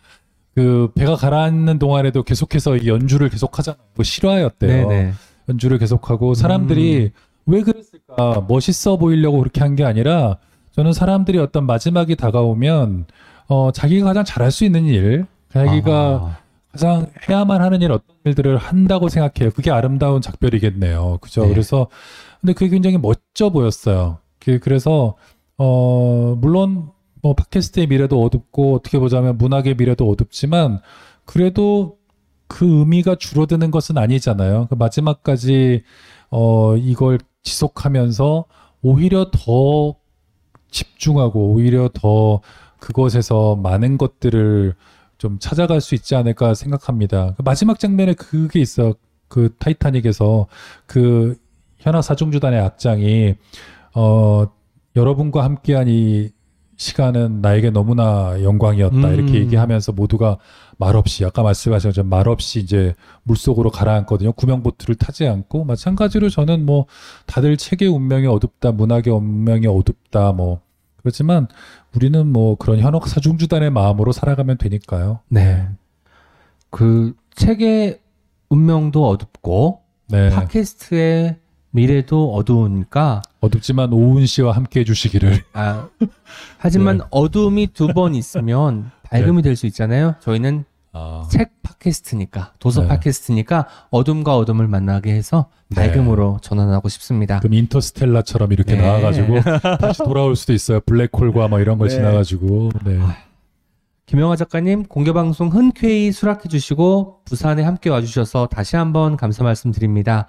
그 배가 가라앉는 동안에도 계속해서 이 연주를 계속하잖아요. 뭐 실화였대요. 네네. 연주를 계속하고 사람들이 왜 그랬을까 멋있어 보이려고 그렇게 한 게 아니라 저는 사람들이 어떤 마지막이 다가오면 어 자기가 가장 잘할 수 있는 일 자기가 아, 가장 해야만 하는 일 어떤 일들을 한다고 생각해요. 그게 아름다운 작별이겠네요. 그죠? 네. 그래서 근데 그게 굉장히 멋져 보였어요. 그- 그래서 어 물론 뭐 팟캐스트의 미래도 어둡고 어떻게 보자면 문학의 미래도 어둡지만 그래도 그 의미가 줄어드는 것은 아니잖아요. 그 마지막까지 어 이걸 지속하면서 오히려 더 집중하고 오히려 더 그것에서 많은 것들을 좀 찾아갈 수 있지 않을까 생각합니다. 그 마지막 장면에 그게 있어. 그 타이타닉에서 그 현악 사중주단의 악장이 어 여러분과 함께한 이 시간은 나에게 너무나 영광이었다 음. 이렇게 얘기하면서 모두가 말없이 아까 말씀하신 것처럼 말없이 이제 물속으로 가라앉거든요. 구명보트를 타지 않고 마찬가지로 저는 뭐 다들 책의 운명이 어둡다, 문학의 운명이 어둡다 뭐 그렇지만 우리는 뭐 그런 현혹 사중주단의 마음으로 살아가면 되니까요. 네. 그 책의 운명도 어둡고 네. 팟캐스트의 미래도 어두우니까 어둡지만 오은 씨와 함께 해주시기를. 아, 하지만 네. 어둠이 두 번 있으면 밝음이 될수 있잖아요. 저희는 아, 책 팟캐스트니까 도서 네. 팟캐스트니까 어둠과 어둠을 만나게 해서 네. 밝음으로 전환하고 싶습니다. 그럼 인터스텔라처럼 이렇게 네. 나와가지고 다시 돌아올 수도 있어요. 블랙홀과 뭐 이런 걸 네. 지나가지고. 네. 김영하 작가님 공개 방송 흔쾌히 수락해 주시고 부산에 함께 와주셔서 다시 한번 감사 말씀드립니다.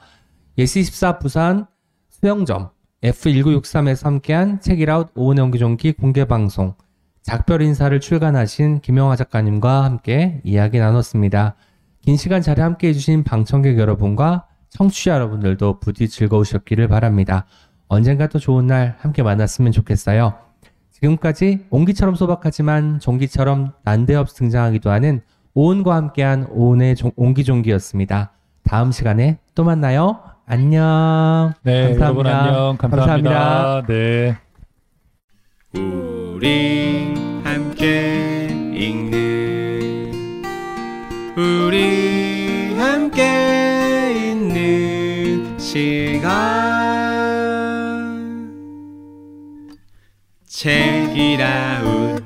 예시24 부산 수영점 F1963에서 함께한 책이라웃 오은의 옹기종기 공개 방송 작별 인사를 출간하신 김영하 작가님과 함께 이야기 나눴습니다. 긴 시간 자리 함께 해주신 방청객 여러분과 청취자 여러분들도 부디 즐거우셨기를 바랍니다. 언젠가 또 좋은 날 함께 만났으면 좋겠어요. 지금까지 옹기처럼 소박하지만 종기처럼 난데없이 등장하기도 하는 오은과 함께한 오은의 종- 옹기종기였습니다. 다음 시간에 또 만나요. 안녕. 네, 감사합니다. 여러분 안녕. 감사합니다. 감사합니다. 네. 우리 함께 읽는 우리 함께 있는 시간 책이라웃